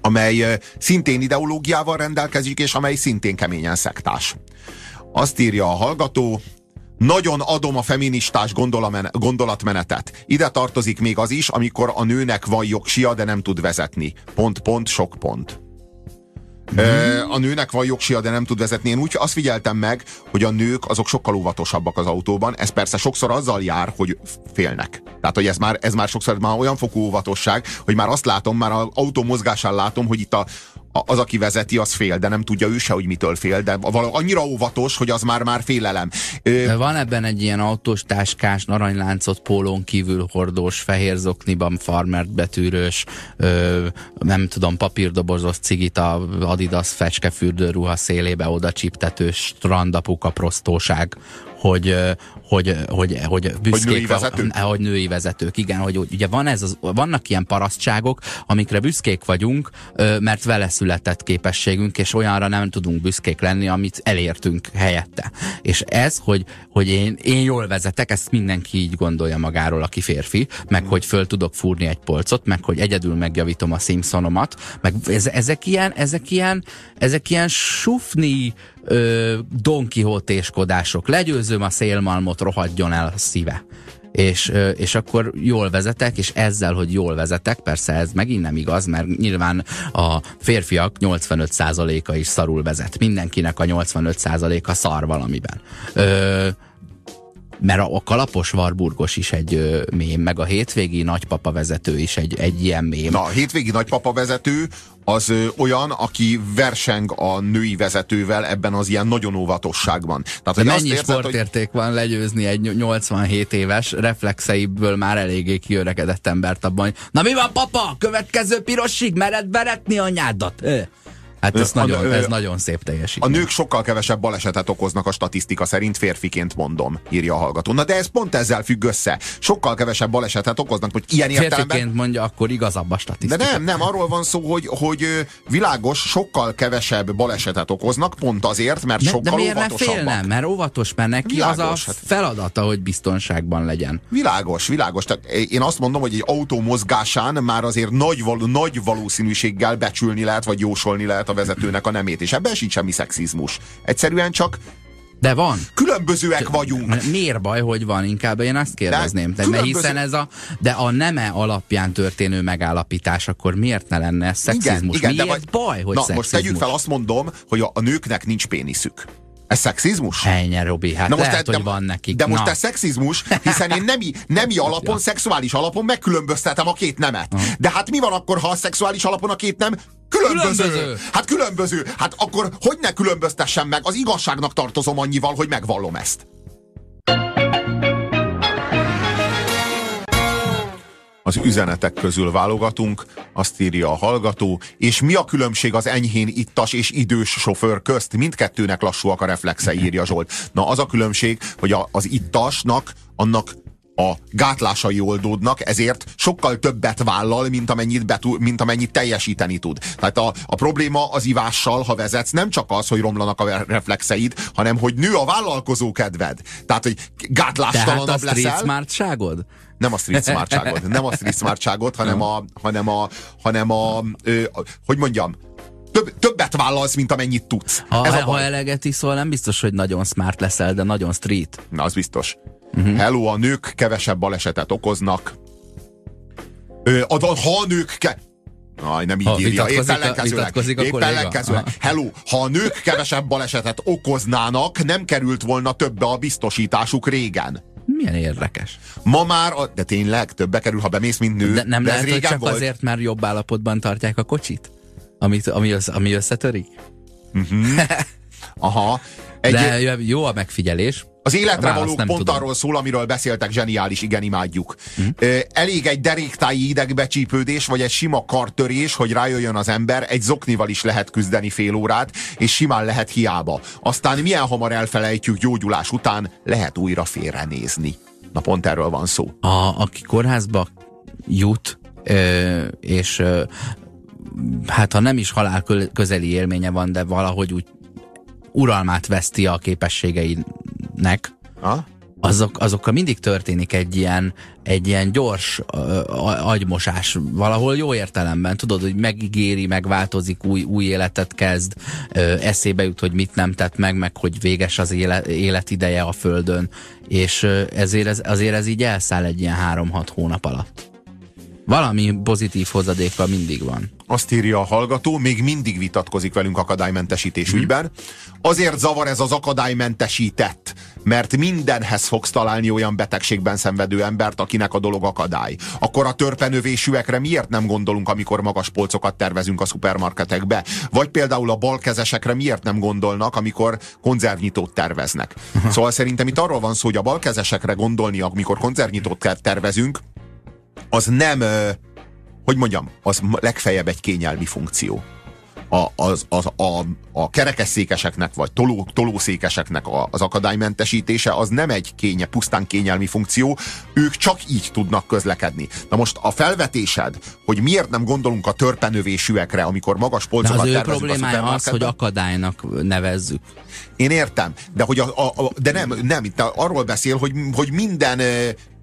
amely szintén ideológiával rendelkezik, és amely szintén keményen szektás. Azt írja a hallgató, nagyon adom a feministás gondolatmenetet. Ide tartozik még az is, amikor a nőnek van jogsia, de nem tud vezetni. Pont, pont, sok pont. A nőnek van jogsia, de nem tud vezetni. Én úgy azt figyeltem meg, hogy a nők azok sokkal óvatosabbak az autóban. Ez persze sokszor azzal jár, hogy félnek. Tehát, hogy ez már, ez már sokszor már olyan fokú óvatosság, hogy már azt látom, már az autó mozgásán látom, hogy itt a, az, aki vezeti, az fél, de nem tudja ő se, hogy mitől fél, de valami annyira óvatos, hogy az már már félelem.
Ö... Van ebben egy ilyen autós táskás, aranyláncot pólón kívül hordós, fehér zokniban farmert betűrős, ö, nem tudom, papírdobozos cigit a Adidas fecskefürdő ruha szélébe oda csiptetős strandapuka prostóság, hogy, hogy, hogy, hogy büszkék, hogy női,
vezetők?
hogy női vezetők, igen, hogy ugye van ez az, vannak ilyen parasztságok, amikre büszkék vagyunk, mert vele született képességünk, és olyanra nem tudunk büszkék lenni, amit elértünk helyette. És ez, hogy, hogy én, én jól vezetek, ezt mindenki így gondolja magáról, aki férfi, meg hogy föl tudok fúrni egy polcot, meg hogy egyedül megjavítom a Simpsonomat, meg ez, ezek ilyen, ezek ilyen, ezek ilyen sufni ö, Don Quixote-skodások. Legyőzöm a szélmalmot, rohadjon el a szíve és, és akkor jól vezetek, és ezzel, hogy jól vezetek, persze ez megint nem igaz, mert nyilván a férfiak 85%-a is szarul vezet. Mindenkinek a 85%-a szar valamiben. Ö, mert a, a kalapos Warburgos is egy ö, mém, meg a hétvégi nagypapa vezető is egy, egy ilyen mém.
Na, a hétvégi nagypapa vezető az ö, olyan, aki verseng a női vezetővel ebben az ilyen nagyon óvatosságban.
Tehát, De mennyi érzed, sportérték hogy... van legyőzni egy 87 éves reflexeiből már eléggé kiöregedett embert abban, hogy na mi van papa, következő pirosig mered veretni anyádat? Ö. Hát ez, a, nagyon, ez nagyon szép teljesítmény.
A nők sokkal kevesebb balesetet okoznak a statisztika szerint, férfiként mondom, írja a hallgató. Na de ez pont ezzel függ össze. Sokkal kevesebb balesetet okoznak, hogy ilyen értelemben...
Férfiként mondja, akkor igazabb a statisztika.
De nem, nem, arról van szó, hogy, hogy világos, sokkal kevesebb balesetet okoznak, pont azért, mert
de,
sokkal
de miért
óvatosabbak.
Ne félnem, mert óvatos, mert neki világos, az a hát... feladata, hogy biztonságban legyen.
Világos, világos. Tehát én azt mondom, hogy egy autó mozgásán már azért nagy, nagy valószínűséggel becsülni lehet, vagy jósolni lehet a vezetőnek a nemét, és ebben sincs semmi szexizmus. Egyszerűen csak
de van.
Különbözőek vagyunk.
Miért baj, hogy van? Inkább én azt kérdezném. De, de hiszen ez a, de a neme alapján történő megállapítás, akkor miért ne lenne ez szexizmus? Igen, igen, miért de vagy, baj, hogy
Na,
szexizmus?
most tegyük fel, azt mondom, hogy a, a nőknek nincs péniszük. Ez szexizmus?
Ennyi, Robi, hát Na most lehet, te, hogy van nekik.
De most Na. ez szexizmus, hiszen én nemi, nemi alapon, szexuális alapon megkülönböztetem a két nemet. De hát mi van akkor, ha a szexuális alapon a két nem különböző? különböző? Hát különböző. Hát akkor hogy ne különböztessem meg? Az igazságnak tartozom annyival, hogy megvallom ezt. Az üzenetek közül válogatunk, azt írja a hallgató, és mi a különbség az enyhén ittas és idős sofőr közt? Mindkettőnek lassúak a reflexei, írja Zsolt. Na az a különbség, hogy a, az ittasnak annak a gátlásai oldódnak, ezért sokkal többet vállal, mint amennyit, betul, mint amennyit teljesíteni tud. Tehát a, a probléma az ivással, ha vezetsz, nem csak az, hogy romlanak a reflexeid, hanem hogy nő a vállalkozó kedved. Tehát, hogy gátlástalanabb
Tehát a
leszel.
street smartságot?
Nem a street smartságot, nem a street smartságot, hanem a, hanem a, hanem a, ö, hogy mondjam, több, többet vállalsz, mint amennyit tudsz.
Ha, Ez a ha eleget iszol, nem biztos, hogy nagyon smart leszel, de nagyon street.
Na, az biztos. Uh-huh. Hello, a nők kevesebb balesetet okoznak. Ö, a, ha a nők ke Aj, nem így ha, írja. Épp ellenkezőleg. Épp ellenkezőleg. Hello, ha a nők kevesebb balesetet okoznának, nem került volna többe a biztosításuk régen.
Milyen érdekes.
Ma már, a, de tényleg többe kerül, ha bemész, mint nő.
De nem de lehet, hogy csak volt. azért, mert jobb állapotban tartják a kocsit? Amit, ami, az, ami összetörik?
Uh-huh. Aha.
Egy, de jó a megfigyelés.
Az életre való pont tudom. arról szól, amiről beszéltek, zseniális, igen, imádjuk. Hm? Elég egy deréktáji idegbecsípődés, vagy egy sima kartörés, hogy rájöjjön az ember, egy zoknival is lehet küzdeni fél órát, és simán lehet hiába. Aztán milyen hamar elfelejtjük gyógyulás után, lehet újra félrenézni. Na pont erről van szó.
A, aki kórházba jut, ö, és ö, hát ha nem is halál közeli élménye van, de valahogy úgy uralmát veszti a képességeinek, ha? azok, azokkal mindig történik egy ilyen, egy ilyen gyors uh, agymosás, valahol jó értelemben, tudod, hogy megígéri, megváltozik, új, új életet kezd, uh, eszébe jut, hogy mit nem tett meg, meg hogy véges az éle, életideje a Földön, és uh, ezért ez, azért ez így elszáll egy ilyen három-hat hónap alatt. Valami pozitív hozadéka mindig van.
Azt írja a hallgató, még mindig vitatkozik velünk akadálymentesítés hmm. ügyben. Azért zavar ez az akadálymentesített, mert mindenhez fogsz találni olyan betegségben szenvedő embert, akinek a dolog akadály. Akkor a törpenövésűekre miért nem gondolunk, amikor magas polcokat tervezünk a szupermarketekbe? Vagy például a balkezesekre miért nem gondolnak, amikor konzervnyitót terveznek? Szóval szerintem itt arról van szó, hogy a balkezesekre gondolni, amikor konzervnyitót tervezünk, az nem, hogy mondjam, az legfeljebb egy kényelmi funkció. a, az, az, a, a kerekesszékeseknek, vagy toló, tolószékeseknek a, az akadálymentesítése az nem egy kénye, pusztán kényelmi funkció, ők csak így tudnak közlekedni. Na most a felvetésed, hogy miért nem gondolunk a törpenövésűekre, amikor magas polcokat
De az ő problémája az, hogy akadálynak nevezzük.
Én értem, de, hogy a, a, a, de nem, nem, itt arról beszél, hogy, hogy minden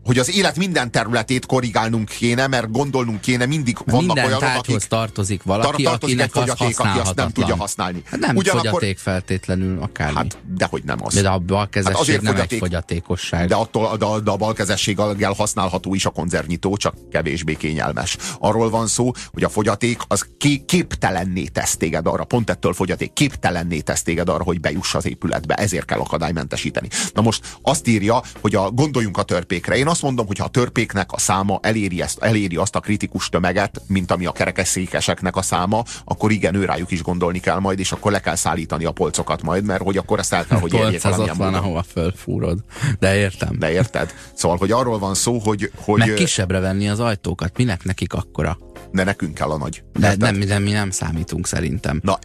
hogy az élet minden területét korrigálnunk kéne, mert gondolnunk kéne, mindig vannak
minden
olyanok,
akik tartozik valaki, tartozik akinek egy fogyaték,
aki azt nem tudja használni.
Hát nem Ugyanakkor, fogyaték feltétlenül akármi. Hát,
dehogy nem az.
De a balkezesség hát azért nem fogyaték, egy fogyatékosság.
De, attól, de, de a balkezességgel használható is a konzervnyitó, csak kevésbé kényelmes. Arról van szó, hogy a fogyaték az ké, képtelenné tesz téged arra, pont ettől fogyaték, képtelenné tesz téged arra, hogy bejuss az épületbe. Ezért kell akadálymentesíteni. Na most azt írja, hogy a, gondoljunk a törpékre. Én azt mondom, hogy ha a törpéknek a száma eléri, ezt, eléri azt a kritikus tömeget, mint ami a kerekesszékeseknek a száma, akkor igen, őrájuk is gondolni kell majd, és akkor le kell szállítani a polcokat majd, mert hogy akkor ezt el kell, hogy
érjék ott van, ahova fölfúrod. De értem.
De érted? Szóval, hogy arról van szó, hogy... hogy
Meg kisebbre venni az ajtókat. Minek nekik akkora?
de nekünk kell a nagy.
De nem, de mi nem számítunk szerintem.
Na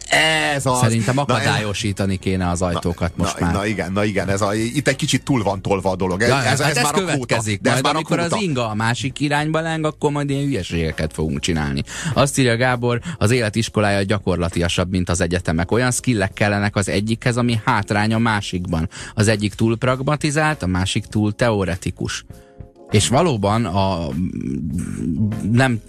ez az.
Szerintem akadályosítani kéne az ajtókat
na,
most
na,
már.
Na igen, na igen, ez a, itt egy kicsit túl van tolva a dolog.
Ja, ez, hát ez, ez, már következik. De majd, amikor az inga a másik irányba leng, akkor majd ilyen hülyeségeket fogunk csinálni. Azt írja Gábor, az élet iskolája gyakorlatiasabb, mint az egyetemek. Olyan skillek kellenek az egyikhez, ami hátrány a másikban. Az egyik túl pragmatizált, a másik túl teoretikus. És valóban a nem,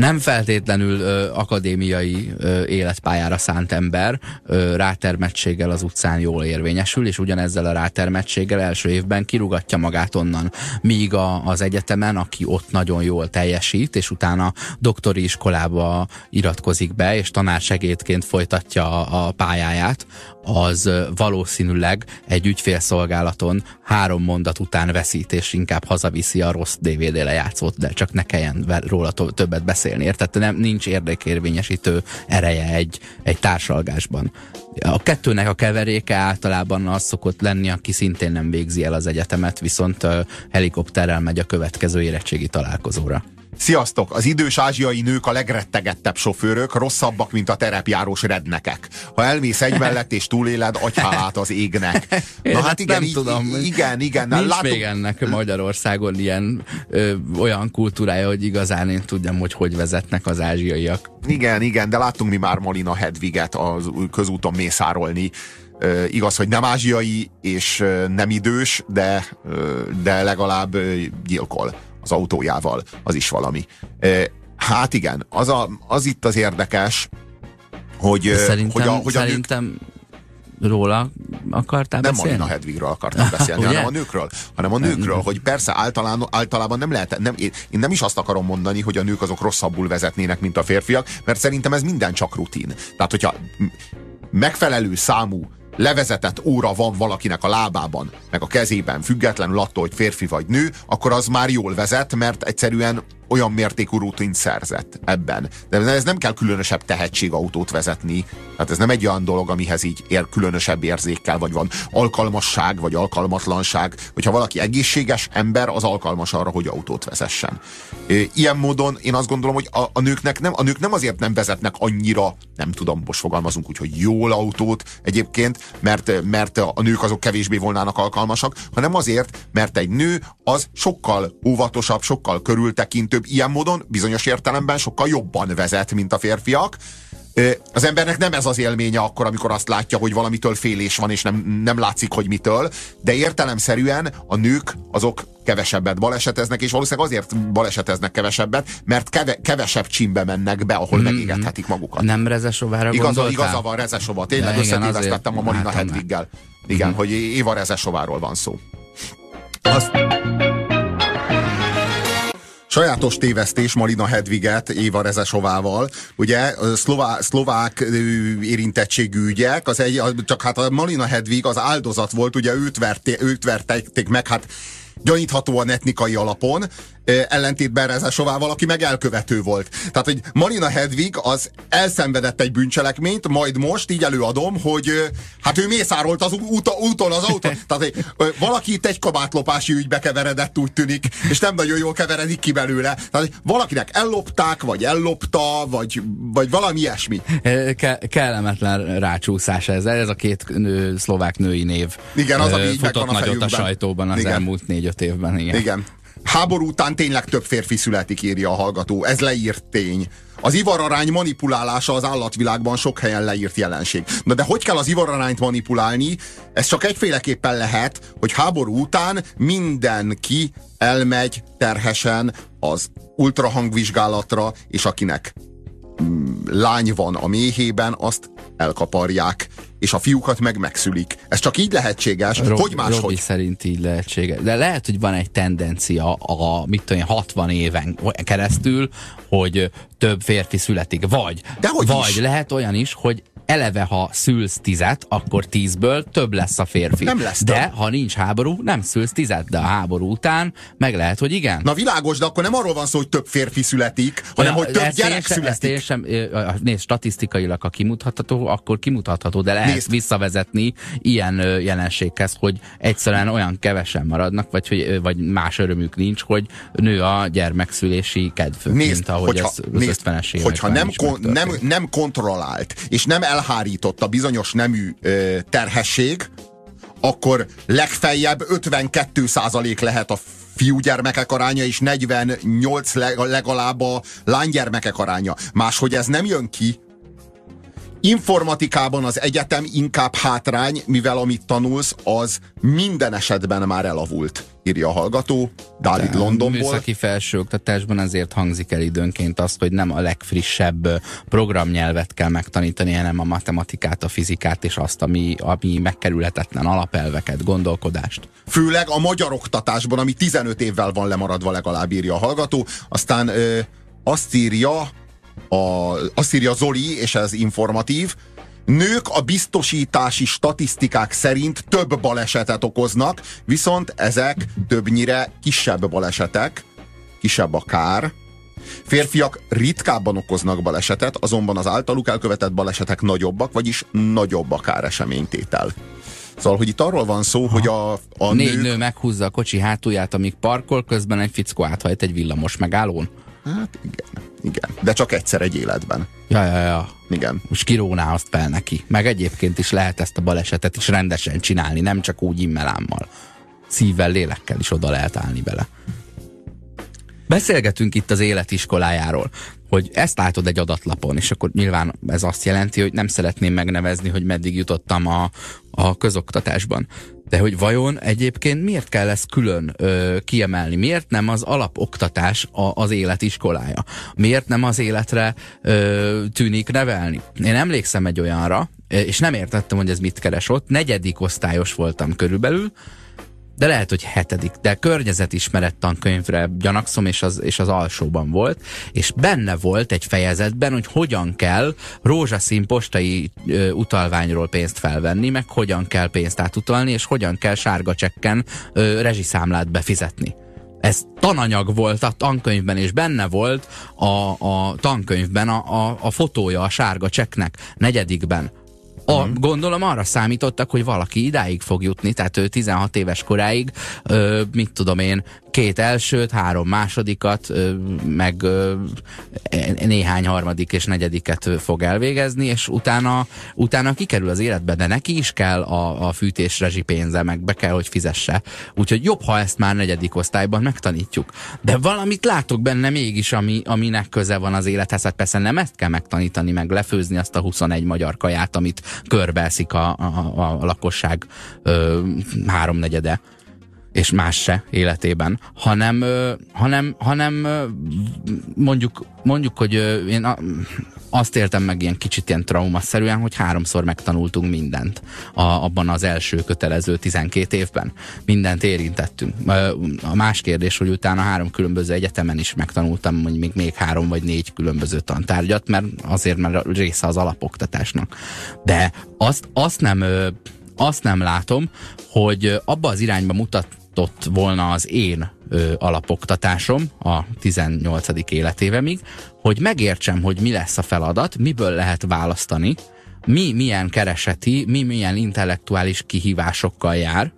nem feltétlenül ö, akadémiai ö, életpályára szánt ember ö, rátermettséggel az utcán jól érvényesül, és ugyanezzel a rátermettséggel első évben kirugatja magát onnan. Míg a, az egyetemen, aki ott nagyon jól teljesít, és utána doktori iskolába iratkozik be, és tanársegédként folytatja a, a pályáját, az valószínűleg egy ügyfélszolgálaton három mondat után veszít, és inkább hazaviszi a rossz DVD lejátszót, de csak ne kelljen róla többet beszélni. Érted? Nem, nincs érdekérvényesítő ereje egy, egy társalgásban. A kettőnek a keveréke általában az szokott lenni, aki szintén nem végzi el az egyetemet, viszont helikopterrel megy a következő érettségi találkozóra.
Sziasztok! Az idős ázsiai nők a legrettegettebb sofőrök, rosszabbak, mint a terepjárós rednekek. Ha elmész egy mellett és túléled, agyhálát az égnek.
Na hát, igen, nem így, tudom.
Igen, igen.
Nincs látom... még ennek Magyarországon ilyen ö, olyan kultúrája, hogy igazán én tudjam, hogy hogy vezetnek az ázsiaiak.
Igen, igen, de láttunk mi már Molina Hedviget az közúton mészárolni. Igaz, hogy nem ázsiai és nem idős, de, de legalább gyilkol az autójával, az is valami. Hát igen, az, a, az itt az érdekes, hogy,
szerintem,
hogy
a, hogy a szerintem nők... róla akartál
nem
beszélni?
Nem Marina Hedvigről akartam beszélni, hanem a nőkről. Hanem a nőkről, hogy persze általán, általában nem lehet, nem, én nem is azt akarom mondani, hogy a nők azok rosszabbul vezetnének, mint a férfiak, mert szerintem ez minden csak rutin. Tehát, hogyha megfelelő számú levezetett óra van valakinek a lábában, meg a kezében, függetlenül attól, hogy férfi vagy nő, akkor az már jól vezet, mert egyszerűen olyan mértékű rutint szerzett ebben. De ez nem kell különösebb tehetség autót vezetni. Tehát ez nem egy olyan dolog, amihez így ér különösebb érzékkel, vagy van alkalmasság, vagy alkalmatlanság. Hogyha valaki egészséges ember, az alkalmas arra, hogy autót vezessen. Ilyen módon én azt gondolom, hogy a, a, nőknek nem, a nők nem azért nem vezetnek annyira, nem tudom, most fogalmazunk úgy, hogy jól autót egyébként, mert, mert a nők azok kevésbé volnának alkalmasak, hanem azért, mert egy nő az sokkal óvatosabb, sokkal körültekintő, ilyen módon bizonyos értelemben sokkal jobban vezet, mint a férfiak. Az embernek nem ez az élménye akkor, amikor azt látja, hogy valamitől félés van, és nem, nem látszik, hogy mitől, de értelemszerűen a nők azok kevesebbet baleseteznek, és valószínűleg azért baleseteznek kevesebbet, mert keve, kevesebb csimbe mennek be, ahol mm, megégethetik magukat.
Nem Rezesovára
igaza, igaza van, Rezesova. Tényleg összetévesztettem a Marina Hedviggel. Igen, mm. hogy Éva Rezesováról van szó. Azt... Sajátos tévesztés Marina Hedviget Éva Rezesovával. Ugye szlová, szlovák érintettségű ügyek, az egy, csak hát a Marina Hedvig az áldozat volt, ugye őt, verté, őt verték meg, hát gyaníthatóan etnikai alapon. Ellentétben Rezesovával, aki meg elkövető volt. Tehát, hogy Marina Hedvig az elszenvedett egy bűncselekményt, majd most így előadom, hogy hát ő mészárolt az út, úton az autón. Tehát hogy valaki itt egy kabátlopási ügybe keveredett, úgy tűnik, és nem nagyon jól keveredik ki belőle. Tehát hogy valakinek ellopták, vagy ellopta, vagy, vagy valami ilyesmi.
Ke- kellemetlen rácsúszás ez. Ez a két nő, szlovák női név.
Igen, az, ami így
futott
megvan a
a sajtóban az
Igen.
elmúlt négy-öt évben. Igen.
Igen. Háború után tényleg több férfi születik, írja a hallgató. Ez leírt tény. Az ivararány manipulálása az állatvilágban sok helyen leírt jelenség. Na de hogy kell az ivararányt manipulálni? Ez csak egyféleképpen lehet, hogy háború után mindenki elmegy terhesen az ultrahangvizsgálatra, és akinek mm, lány van a méhében, azt elkaparják, és a fiúkat meg megszülik. Ez csak így lehetséges,
Rob,
hogy máshogy.
Robi szerint így lehetséges. De lehet, hogy van egy tendencia a, mit tudom én, 60 éven keresztül, hogy több férfi születik. Vagy,
Dehogy
vagy
is.
lehet olyan is, hogy eleve, ha szülsz tizet, akkor tízből több lesz a férfi.
Nem lesz
De
több.
ha nincs háború, nem szülsz tizet, de a háború után meg lehet, hogy igen.
Na világos, de akkor nem arról van szó, hogy több férfi születik, hanem hogy több
ezt
gyerek
én sem, ezt én
születik.
sem, nézd, statisztikailag, ha kimutatható, akkor kimutatható, de lehet
Nézd.
visszavezetni ilyen jelenséghez, hogy egyszerűen olyan kevesen maradnak, vagy, hogy, vagy más örömük nincs, hogy nő a gyermekszülési kedv,
Nézd,
mint ahogy
hogyha,
ez az
nézd,
50-es években
hogyha nem, kon, nem, nem kontrollált, és nem elhárított a bizonyos nemű terhesség, akkor legfeljebb 52% lehet a fiúgyermekek aránya, és 48 leg- legalább a lánygyermekek aránya. Máshogy ez nem jön ki. Informatikában az egyetem inkább hátrány, mivel amit tanulsz, az minden esetben már elavult, írja a hallgató, Dávid
A
Londonból.
műszaki felsőoktatásban ezért hangzik el időnként azt, hogy nem a legfrissebb programnyelvet kell megtanítani, hanem a matematikát, a fizikát és azt, ami, ami megkerülhetetlen alapelveket, gondolkodást.
Főleg a magyar oktatásban, ami 15 évvel van lemaradva legalább írja a hallgató. Aztán ö, azt írja a, azt írja Zoli, és ez informatív, Nők a biztosítási statisztikák szerint több balesetet okoznak, viszont ezek többnyire kisebb balesetek, kisebb a kár. Férfiak ritkábban okoznak balesetet, azonban az általuk elkövetett balesetek nagyobbak, vagyis nagyobb a káreseménytétel. Szóval, hogy itt arról van szó, hogy a, a
Négy
nők...
nő meghúzza a kocsi hátulját, amíg parkol, közben egy fickó áthajt egy villamos megállón.
Hát igen, igen. De csak egyszer egy életben.
Ja, ja, ja.
Igen.
Most kiróná azt fel neki. Meg egyébként is lehet ezt a balesetet is rendesen csinálni, nem csak úgy immelámmal. Szívvel, lélekkel is oda lehet állni bele. Beszélgetünk itt az életiskolájáról, hogy ezt látod egy adatlapon, és akkor nyilván ez azt jelenti, hogy nem szeretném megnevezni, hogy meddig jutottam a, a közoktatásban. De hogy vajon egyébként miért kell ezt külön ö, kiemelni? Miért nem az alapoktatás a, az életiskolája? Miért nem az életre ö, tűnik nevelni? Én emlékszem egy olyanra, és nem értettem, hogy ez mit keres ott. Negyedik osztályos voltam körülbelül, de lehet, hogy hetedik, de környezetismeret tankönyvre gyanakszom, és az, és az alsóban volt, és benne volt egy fejezetben, hogy hogyan kell rózsaszín postai ö, utalványról pénzt felvenni, meg hogyan kell pénzt átutalni, és hogyan kell sárga csekken ö, rezsiszámlát befizetni. Ez tananyag volt a tankönyvben, és benne volt a, a tankönyvben a, a, a fotója a sárga csekknek, negyedikben. A, gondolom arra számítottak, hogy valaki idáig fog jutni, tehát ő 16 éves koráig, ö, mit tudom én, két elsőt, három másodikat, meg néhány harmadik és negyediket fog elvégezni, és utána, utána kikerül az életbe, de neki is kell a, a fűtés rezsipénze, meg be kell, hogy fizesse. Úgyhogy jobb, ha ezt már negyedik osztályban megtanítjuk. De valamit látok benne mégis, ami, aminek köze van az élethez. Hát persze nem ezt kell megtanítani, meg lefőzni azt a 21 magyar kaját, amit körbelszik a, a, a, lakosság háromnegyede és más se életében, hanem, hanem, hanem mondjuk, mondjuk, hogy én azt éltem meg ilyen kicsit ilyen traumaszerűen, hogy háromszor megtanultunk mindent a, abban az első kötelező 12 évben. Mindent érintettünk. A más kérdés, hogy utána három különböző egyetemen is megtanultam, mondjuk még, még három vagy négy különböző tantárgyat, mert azért, mert része az alapoktatásnak. De azt, azt nem azt nem látom, hogy abba az irányba mutatott volna az én ö, alapoktatásom a 18. életévemig, hogy megértsem, hogy mi lesz a feladat, miből lehet választani, mi milyen kereseti, mi milyen intellektuális kihívásokkal jár,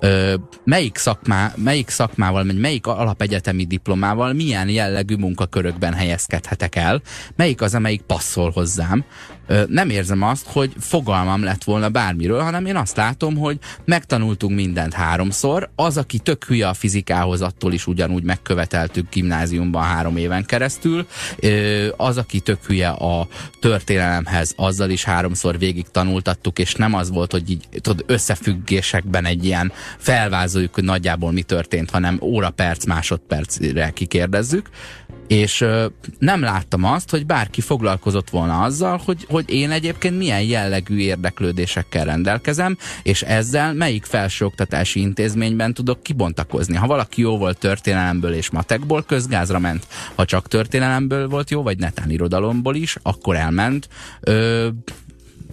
ö, melyik, szakmá, melyik szakmával, vagy melyik alapegyetemi diplomával milyen jellegű munkakörökben helyezkedhetek el, melyik az, amelyik passzol hozzám. Nem érzem azt, hogy fogalmam lett volna bármiről, hanem én azt látom, hogy megtanultunk mindent háromszor, az, aki tök hülye a fizikához, attól is ugyanúgy megköveteltük gimnáziumban három éven keresztül, az, aki tök hülye a történelemhez, azzal is háromszor végig tanultattuk, és nem az volt, hogy így tudod, összefüggésekben egy ilyen felvázoljuk, hogy nagyjából mi történt, hanem óra, perc, másodpercre kikérdezzük, és ö, nem láttam azt, hogy bárki foglalkozott volna azzal, hogy, hogy én egyébként milyen jellegű érdeklődésekkel rendelkezem, és ezzel melyik felsőoktatási intézményben tudok kibontakozni. Ha valaki jó volt történelemből és matekból, közgázra ment. Ha csak történelemből volt jó, vagy netán irodalomból is, akkor elment ö,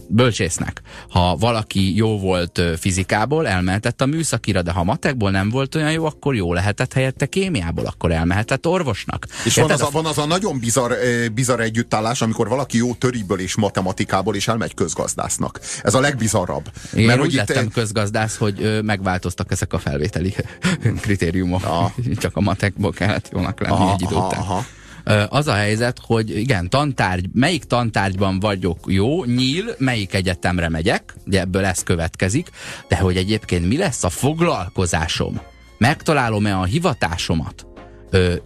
bölcsésznek. Ha valaki jó volt fizikából, elmehetett a műszakira, de ha matekból nem volt olyan jó, akkor jó lehetett helyette kémiából, akkor elmehetett orvosnak.
És van az, a, van az a nagyon bizarr, bizarr együttállás, amikor valaki jó töriből és matematikából és elmegy közgazdásznak. Ez a legbizarrabb.
Én Mert, úgy lettem itt... közgazdász, hogy megváltoztak ezek a felvételi kritériumok. Aha. Csak a matekból kellett jónak lenni aha, egy idő után. Aha. Az a helyzet, hogy igen, tantárgy, melyik tantárgyban vagyok jó, nyíl, melyik egyetemre megyek, ugye ebből ez következik, de hogy egyébként mi lesz a foglalkozásom? Megtalálom-e a hivatásomat?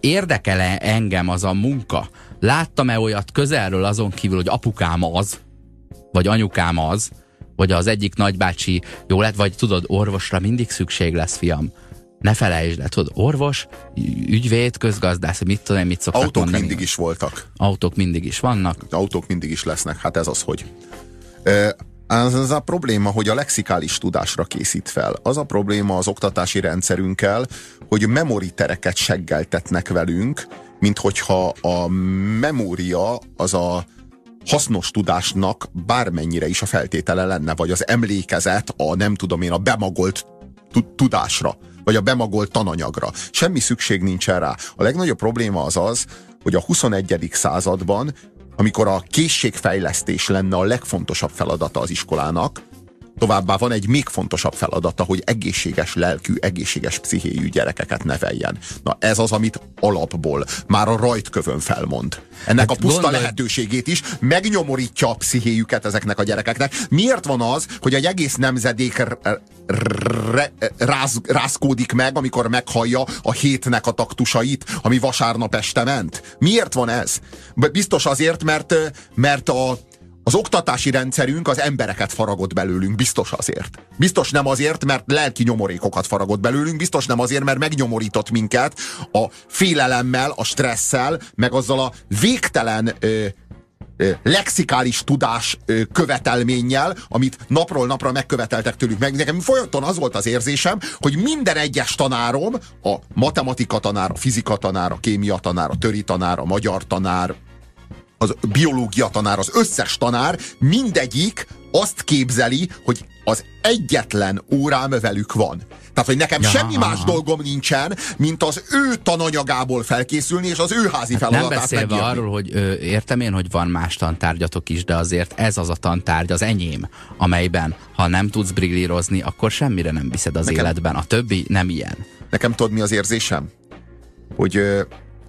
Érdekel-e engem az a munka? Láttam-e olyat közelről azon kívül, hogy apukám az, vagy anyukám az, vagy az egyik nagybácsi jó lett, vagy tudod, orvosra mindig szükség lesz, fiam ne felejtsd el, tudod, orvos, ügyvéd, közgazdász, mit tudom én, mit szoktak
Autók mondani. mindig is voltak.
Autók mindig is vannak.
Autók mindig is lesznek, hát ez az, hogy. Az, az a probléma, hogy a lexikális tudásra készít fel. Az a probléma az oktatási rendszerünkkel, hogy memoritereket seggeltetnek velünk, mint hogyha a memória az a hasznos tudásnak bármennyire is a feltétele lenne, vagy az emlékezet a nem tudom én, a bemagolt tudásra vagy a bemagolt tananyagra. Semmi szükség nincsen rá. A legnagyobb probléma az az, hogy a 21. században, amikor a készségfejlesztés lenne a legfontosabb feladata az iskolának, Továbbá van egy még fontosabb feladata, hogy egészséges lelkű, egészséges pszichéjű gyerekeket neveljen. Na ez az, amit alapból már a rajtkövön felmond. Ennek hát a puszta gondolj... lehetőségét is megnyomorítja a pszichéjüket ezeknek a gyerekeknek. Miért van az, hogy egy egész nemzedék ráz, rázkódik meg, amikor meghallja a hétnek a taktusait, ami vasárnap este ment? Miért van ez? Biztos azért, mert, mert a, az oktatási rendszerünk az embereket faragott belőlünk, biztos azért. Biztos nem azért, mert lelki nyomorékokat faragott belőlünk, biztos nem azért, mert megnyomorított minket a félelemmel, a stresszel, meg azzal a végtelen ö, ö, lexikális tudás ö, követelménnyel, amit napról napra megköveteltek tőlük meg. Nekem folyamatosan az volt az érzésem, hogy minden egyes tanárom, a matematika tanár, a fizika tanár, a kémia tanár, a töri tanár, a magyar tanár, az biológia tanár, az összes tanár, mindegyik azt képzeli, hogy az egyetlen órám velük van. Tehát, hogy nekem ja, semmi más aha. dolgom nincsen, mint az ő tananyagából felkészülni, és az ő házi hát feladatát
Nem beszélve megírni. arról, hogy ö, értem én, hogy van más tantárgyatok is, de azért ez az a tantárgy, az enyém, amelyben, ha nem tudsz brillírozni, akkor semmire nem viszed az nekem, életben. A többi nem ilyen.
Nekem tudod, mi az érzésem? Hogy ö,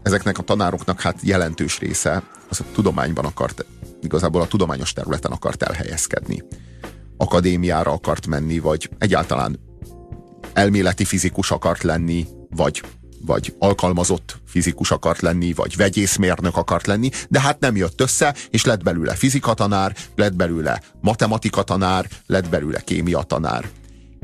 ezeknek a tanároknak hát jelentős része az a tudományban akart, igazából a tudományos területen akart elhelyezkedni. Akadémiára akart menni, vagy egyáltalán elméleti fizikus akart lenni, vagy vagy alkalmazott fizikus akart lenni, vagy vegyészmérnök akart lenni, de hát nem jött össze, és lett belőle fizikatanár, lett belőle matematika-tanár, lett belőle kémia-tanár.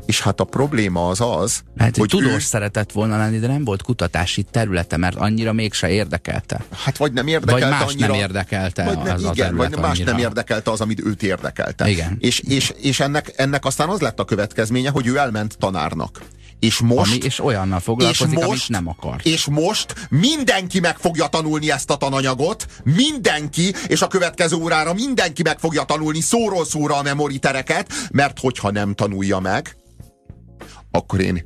És hát a probléma az az,
hát, hogy tudós ő... szeretett volna lenni, de nem volt kutatási területe, mert annyira mégse érdekelte.
Hát vagy nem érdekelte
vagy más
annyira,
nem érdekelte
vagy nem,
az
igen,
a
vagy más
annyira.
nem érdekelte az, amit őt érdekelte.
Igen.
És, és, és ennek, ennek aztán az lett a következménye, hogy ő elment tanárnak. És most...
Ami, és olyannal foglalkozik, és most, amit nem akar.
És most mindenki meg fogja tanulni ezt a tananyagot, mindenki, és a következő órára mindenki meg fogja tanulni szóról szóra a memoritereket, mert hogyha nem tanulja meg, akkor én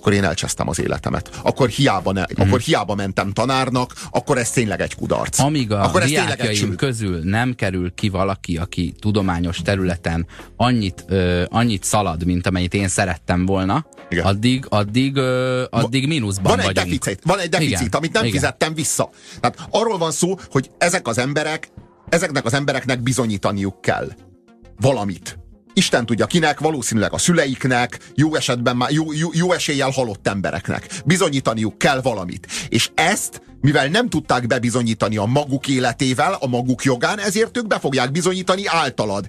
akkor én elcsesztem az életemet. Akkor hiába, ne, mm. akkor hiába mentem tanárnak, akkor ez tényleg egy kudarc.
Amíg a
akkor
diákjaim közül nem kerül ki valaki, aki tudományos területen annyit, ö, annyit szalad, mint amennyit én szerettem volna, Igen. addig, addig, ö, addig mínuszban
van
vagyunk.
Egy deficit, van egy deficit, Igen. amit nem Igen. fizettem vissza. Tehát arról van szó, hogy ezek az emberek, ezeknek az embereknek bizonyítaniuk kell valamit. Isten tudja kinek, valószínűleg a szüleiknek, jó esetben már jó, jó, jó eséllyel halott embereknek. Bizonyítaniuk kell valamit. És ezt, mivel nem tudták bebizonyítani a maguk életével, a maguk jogán, ezért ők be fogják bizonyítani általad.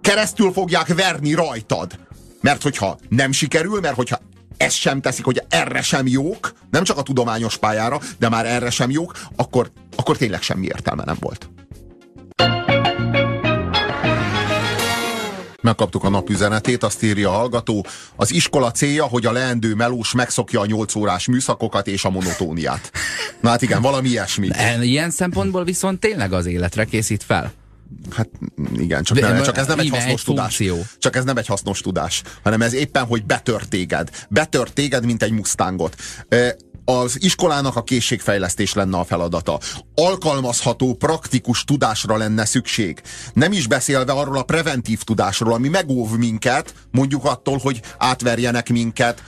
Keresztül fogják verni rajtad. Mert hogyha nem sikerül, mert hogyha ezt sem teszik, hogy erre sem jók, nem csak a tudományos pályára, de már erre sem jók, akkor, akkor tényleg semmi értelme nem volt. Megkaptuk a napüzenetét, azt írja a hallgató. Az iskola célja, hogy a leendő melós megszokja a 8 órás műszakokat és a monotóniát. Na hát igen, valami ilyesmi.
Ilyen szempontból viszont tényleg az életre készít fel.
Hát igen, csak, nem, csak ez nem egy hasznos egy tudás. Csak ez nem egy hasznos tudás, hanem ez éppen, hogy betört téged. Betört téged, mint egy mustángot az iskolának a készségfejlesztés lenne a feladata. Alkalmazható, praktikus tudásra lenne szükség. Nem is beszélve arról a preventív tudásról, ami megóv minket, mondjuk attól, hogy átverjenek minket,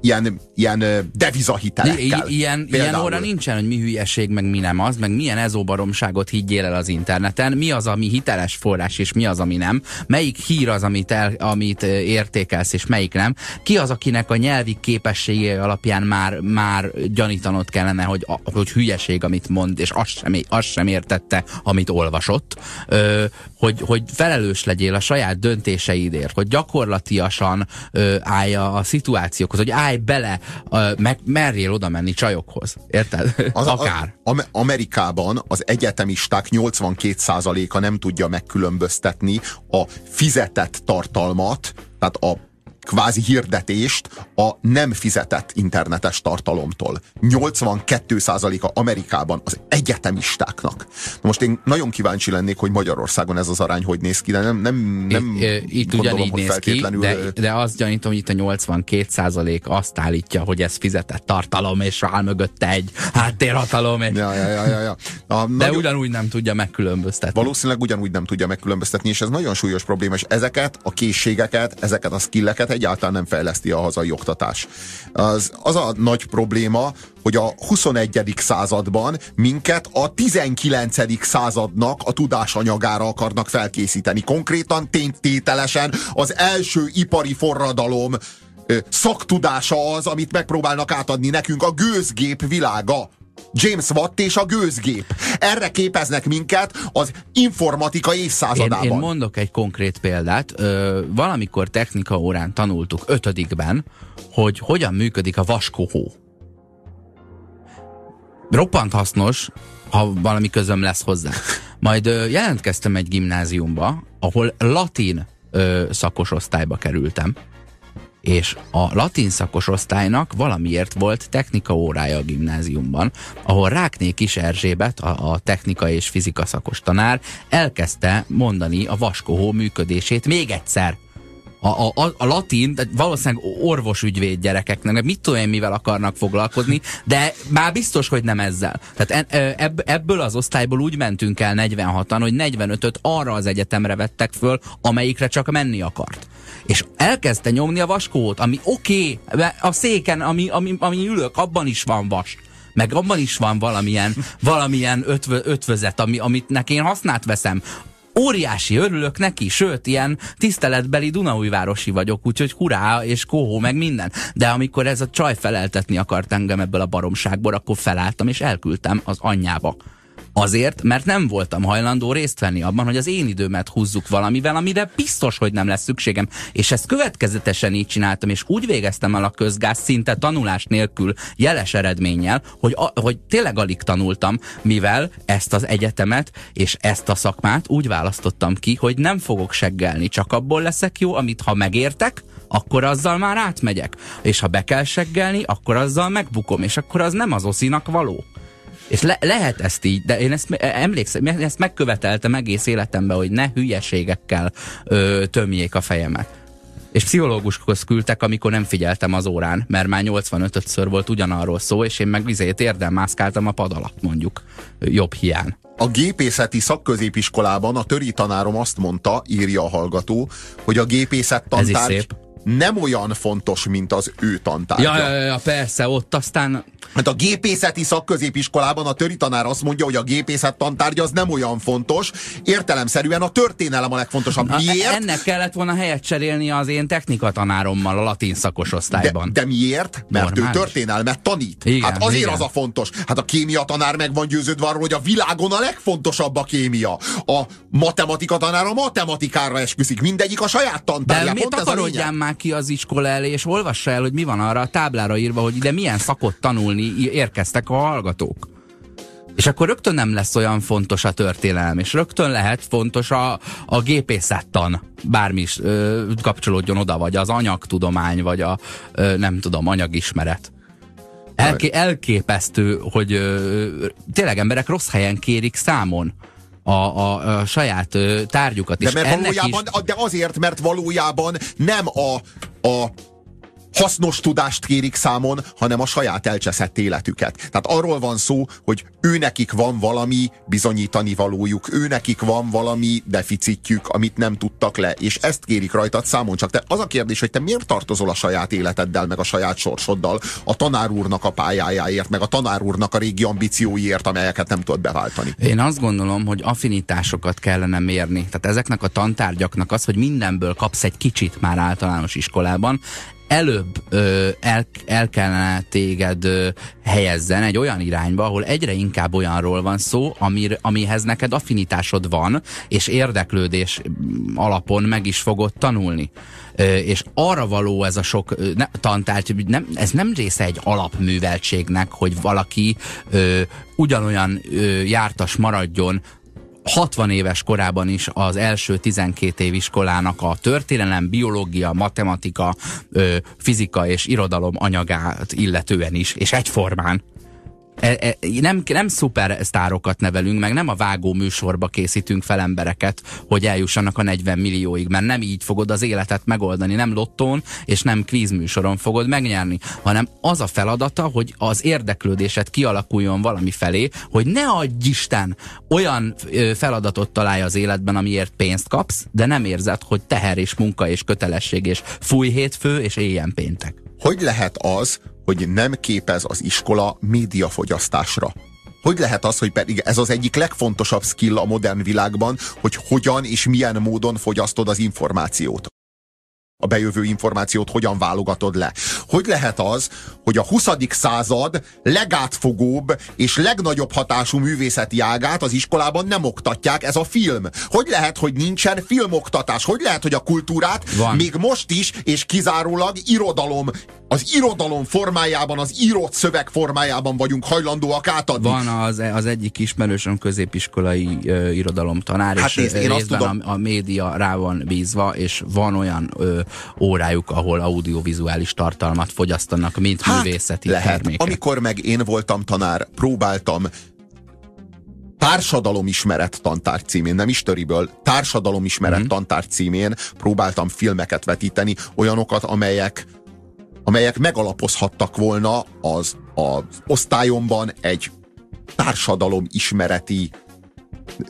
ilyen, ilyen devizahitelekkel.
I- ilyen, ilyen óra nincsen, hogy mi hülyeség, meg mi nem az, meg milyen ezóbaromságot higgyél el az interneten, mi az, ami hiteles forrás, és mi az, ami nem, melyik hír az, amit, el, amit értékelsz, és melyik nem, ki az, akinek a nyelvi képességé alapján már, már gyanítanod kellene, hogy, hogy hülyeség, amit mond, és azt sem, azt sem értette, amit olvasott, ö, hogy, hogy felelős legyél a saját döntéseidért, hogy gyakorlatiasan ö, állja a szituációkhoz, hogy állj bele, ö, meg merjél oda menni csajokhoz. Érted? Az, Akár.
A, a, Amerikában az egyetemisták 82%-a nem tudja megkülönböztetni a fizetett tartalmat, tehát a kvázi hirdetést a nem fizetett internetes tartalomtól. 82%-a Amerikában az egyetemistáknak. Na most én nagyon kíváncsi lennék, hogy Magyarországon ez az arány hogy néz ki, de nem, nem, nem
itt, itt gondolom, hogy néz ki, de, de azt gyanítom, hogy itt a 82% azt állítja, hogy ez fizetett tartalom, és áll mögötte egy háttérhatalom.
És... Ja, ja, ja, ja, ja.
A, de nagyon... ugyanúgy nem tudja megkülönböztetni.
Valószínűleg ugyanúgy nem tudja megkülönböztetni, és ez nagyon súlyos probléma, és ezeket a készségeket, ezeket a skilleket egyáltalán nem fejleszti a hazai oktatás. Az, az a nagy probléma, hogy a 21. században minket a 19. századnak a tudásanyagára akarnak felkészíteni. Konkrétan ténytételesen az első ipari forradalom szaktudása az, amit megpróbálnak átadni nekünk a gőzgép világa. James Watt és a gőzgép. Erre képeznek minket az informatika évszázadában.
Én, én mondok egy konkrét példát. Ö, valamikor technika órán tanultuk ötödikben, hogy hogyan működik a vaskohó. Roppant hasznos, ha valami közöm lesz hozzá. Majd ö, jelentkeztem egy gimnáziumba, ahol latin ö, szakos osztályba kerültem és a latin szakos osztálynak valamiért volt technika órája a gimnáziumban, ahol Rákné Kis Erzsébet, a, a technika és fizika szakos tanár elkezdte mondani a vaskohó működését még egyszer. A, a, a, latin, valószínűleg orvosügyvéd gyerekeknek, mit tudom én, mivel akarnak foglalkozni, de már biztos, hogy nem ezzel. Tehát ebb, ebből az osztályból úgy mentünk el 46-an, hogy 45-öt arra az egyetemre vettek föl, amelyikre csak menni akart és elkezdte nyomni a vaskót, ami oké, okay, a széken, ami, ami, ami ülök, abban is van vas meg abban is van valamilyen, valamilyen ötvö, ötvözet, ami, amit neki én hasznát veszem. Óriási örülök neki, sőt, ilyen tiszteletbeli Dunaújvárosi vagyok, úgyhogy hurrá, és kohó, meg minden. De amikor ez a csaj feleltetni akart engem ebből a baromságból, akkor felálltam, és elküldtem az anyjába. Azért, mert nem voltam hajlandó részt venni abban, hogy az én időmet húzzuk valamivel, amire biztos, hogy nem lesz szükségem. És ezt következetesen így csináltam, és úgy végeztem el a közgáz szinte tanulás nélkül jeles eredménnyel, hogy, a, hogy tényleg alig tanultam, mivel ezt az egyetemet és ezt a szakmát úgy választottam ki, hogy nem fogok seggelni, csak abból leszek jó, amit ha megértek, akkor azzal már átmegyek. És ha be kell seggelni, akkor azzal megbukom, és akkor az nem az oszinak való. És le, lehet ezt így, de én ezt emlékszem, ezt megköveteltem egész életemben, hogy ne hülyeségekkel ö, tömjék a fejemet. És pszichológushoz küldtek, amikor nem figyeltem az órán, mert már 85-ször volt ugyanarról szó, és én meg vizét érdem mászkáltam a pad alatt, mondjuk, jobb hián.
A gépészeti szakközépiskolában a töri tanárom azt mondta, írja a hallgató, hogy a gépészet
Ez is
tantárgy
szép.
Nem olyan fontos, mint az ő tantárgya.
Ja, ja, ja, persze, ott aztán
Hát a gépészeti szakközépiskolában a töri tanár azt mondja, hogy a gépészet tantárgya az nem olyan fontos. Értelemszerűen a történelem a legfontosabb.
Na,
Miért?
ennek kellett volna helyet cserélni az én technika tanárommal a latin szakos
De,
osztályban.
de miért? Mert
Normális.
ő történelmet tanít.
Igen,
hát azért
igen.
az a fontos. Hát a kémia tanár meg van győződve arról, hogy a világon a legfontosabb a kémia. A matematika tanár a matematikára esküszik. Mindegyik a saját
De
tantárja.
miért
Pont ez
már ki az iskola elé, és olvassa el, hogy mi van arra a táblára írva, hogy ide milyen szakot tanulni érkeztek a hallgatók. És akkor rögtön nem lesz olyan fontos a történelem, és rögtön lehet fontos a, a gépészettan, bármi is ö, kapcsolódjon oda, vagy az anyagtudomány, vagy a ö, nem tudom, anyagismeret. Elké, elképesztő, hogy ö, tényleg emberek rossz helyen kérik számon a, a, a saját ö, tárgyukat.
De, mert
ennek
valójában,
is,
de azért, mert valójában nem a, a hasznos tudást kérik számon, hanem a saját elcseszett életüket. Tehát arról van szó, hogy őnekik van valami bizonyítani valójuk, őnekik van valami deficitjük, amit nem tudtak le, és ezt kérik rajtad számon. Csak te az a kérdés, hogy te miért tartozol a saját életeddel, meg a saját sorsoddal, a tanár úrnak a pályájáért, meg a tanár úrnak a régi ambícióiért, amelyeket nem tudod beváltani.
Én azt gondolom, hogy affinitásokat kellene mérni. Tehát ezeknek a tantárgyaknak az, hogy mindenből kapsz egy kicsit már általános iskolában, előbb ö, el, el kellene téged ö, helyezzen egy olyan irányba, ahol egyre inkább olyanról van szó, amir, amihez neked affinitásod van, és érdeklődés mm, alapon meg is fogod tanulni. Ö, és arra való ez a sok ö, ne, tantárgy, nem, ez nem része egy alapműveltségnek, hogy valaki ö, ugyanolyan ö, jártas maradjon 60 éves korában is az első 12 év iskolának a történelem, biológia, matematika, fizika és irodalom anyagát illetően is, és egyformán. E, e, nem, nem szupersztárokat nevelünk, meg nem a vágó műsorba készítünk fel embereket, hogy eljussanak a 40 millióig, mert nem így fogod az életet megoldani, nem lottón és nem kvízműsoron fogod megnyerni, hanem az a feladata, hogy az érdeklődésed kialakuljon valami felé, hogy ne adj Isten olyan feladatot találj az életben, amiért pénzt kapsz, de nem érzed, hogy teher és munka és kötelesség és fúj hétfő és éljen péntek.
Hogy lehet az, hogy nem képez az iskola médiafogyasztásra? Hogy lehet az, hogy pedig ez az egyik legfontosabb skill a modern világban, hogy hogyan és milyen módon fogyasztod az információt? A bejövő információt hogyan válogatod le. Hogy lehet az, hogy a 20. század legátfogóbb és legnagyobb hatású művészeti ágát az iskolában nem oktatják, ez a film. Hogy lehet, hogy nincsen filmoktatás? Hogy lehet, hogy a kultúrát
Van.
még most is és kizárólag irodalom, az irodalom formájában, az írott szöveg formájában vagyunk hajlandóak átadni?
Van az, az egyik ismerősöm középiskolai ö, irodalomtanár,
Hát
és
nézd, én azt tudom-
a, a média rá van bízva, és van olyan ö, órájuk, ahol audiovizuális tartalmat fogyasztanak, mint hát, művészeti
lehet.
terméket.
Amikor meg én voltam tanár, próbáltam társadalomismeret tantár címén, nem istöriből, társadalomismeret
Mhm.
mm. tantár címén próbáltam filmeket vetíteni, olyanokat, amelyek amelyek megalapozhattak volna az, az osztályomban egy társadalomismereti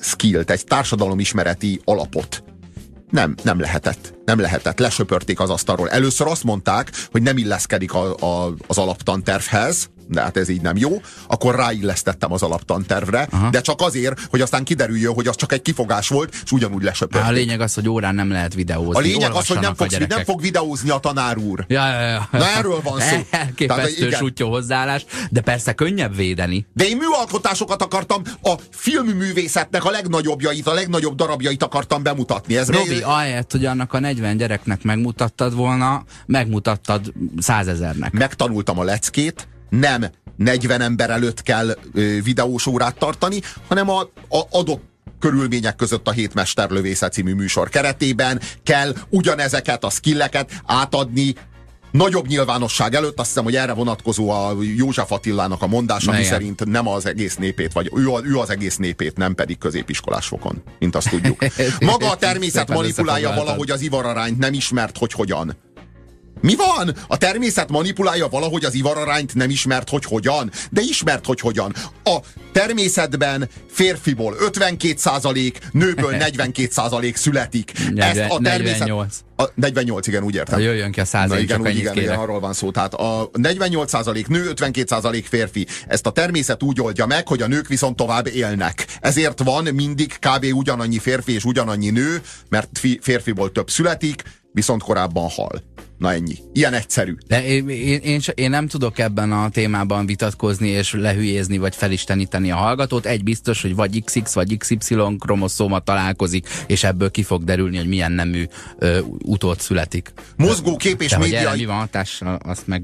skillt, egy társadalomismereti alapot. Nem, nem lehetett. Nem lehetett. Lesöpörték az asztalról. Először azt mondták, hogy nem illeszkedik a, a, az alaptantervhez, de hát ez így nem jó, akkor ráillesztettem az alaptantervre,
Aha.
de csak azért, hogy aztán kiderüljön, hogy az csak egy kifogás volt, és ugyanúgy lesöpörték.
a lényeg az, hogy órán nem lehet videózni.
A lényeg az, hogy nem, fogsz, nem fog videózni a tanár úr.
Ja, ja, ja.
Na, erről van szó.
Elképesztő sutyó hozzáállás, de persze könnyebb védeni.
De én műalkotásokat akartam, a filmművészetnek a legnagyobbjait, a legnagyobb darabjait akartam bemutatni. Ez
Robi,
még-
ahelyett, hogy annak a 40 gyereknek megmutattad volna, megmutattad százezernek.
megtanultam a leckét, nem 40 ember előtt kell videós órát tartani, hanem a, a adott körülmények között a Hétmesterlövészet című műsor keretében kell ugyanezeket a skilleket átadni nagyobb nyilvánosság előtt, azt hiszem, hogy erre vonatkozó a József Attilának a mondása, ami szerint nem az egész népét, vagy ő, ő az egész népét, nem pedig középiskolás fokon, mint azt tudjuk. Maga a természet manipulálja valahogy az ivararányt, nem ismert, hogy hogyan. Mi van? A természet manipulálja valahogy az ivararányt, nem ismert, hogy hogyan? De ismert, hogy hogyan. A természetben férfiból 52 százalék, nőből 42 százalék születik.
40, Ezt a természet... 48.
A 48, igen, úgy értem.
Ha jöjjön ki a százalék,
igen, úgy, igen, igen, arról van szó. Tehát a 48 százalék nő, 52 százalék férfi. Ezt a természet úgy oldja meg, hogy a nők viszont tovább élnek. Ezért van mindig kb. ugyanannyi férfi és ugyanannyi nő, mert férfiból több születik, viszont korábban hal. Na ennyi. Ilyen egyszerű.
De én, én, én, én nem tudok ebben a témában vitatkozni és lehülyézni vagy felisteníteni a hallgatót. Egy biztos, hogy vagy XX vagy XY kromoszóma találkozik, és ebből ki fog derülni, hogy milyen nemű ö, utót születik.
Mozgó kép és
De
média...
Hogy mi van hatással, azt meg,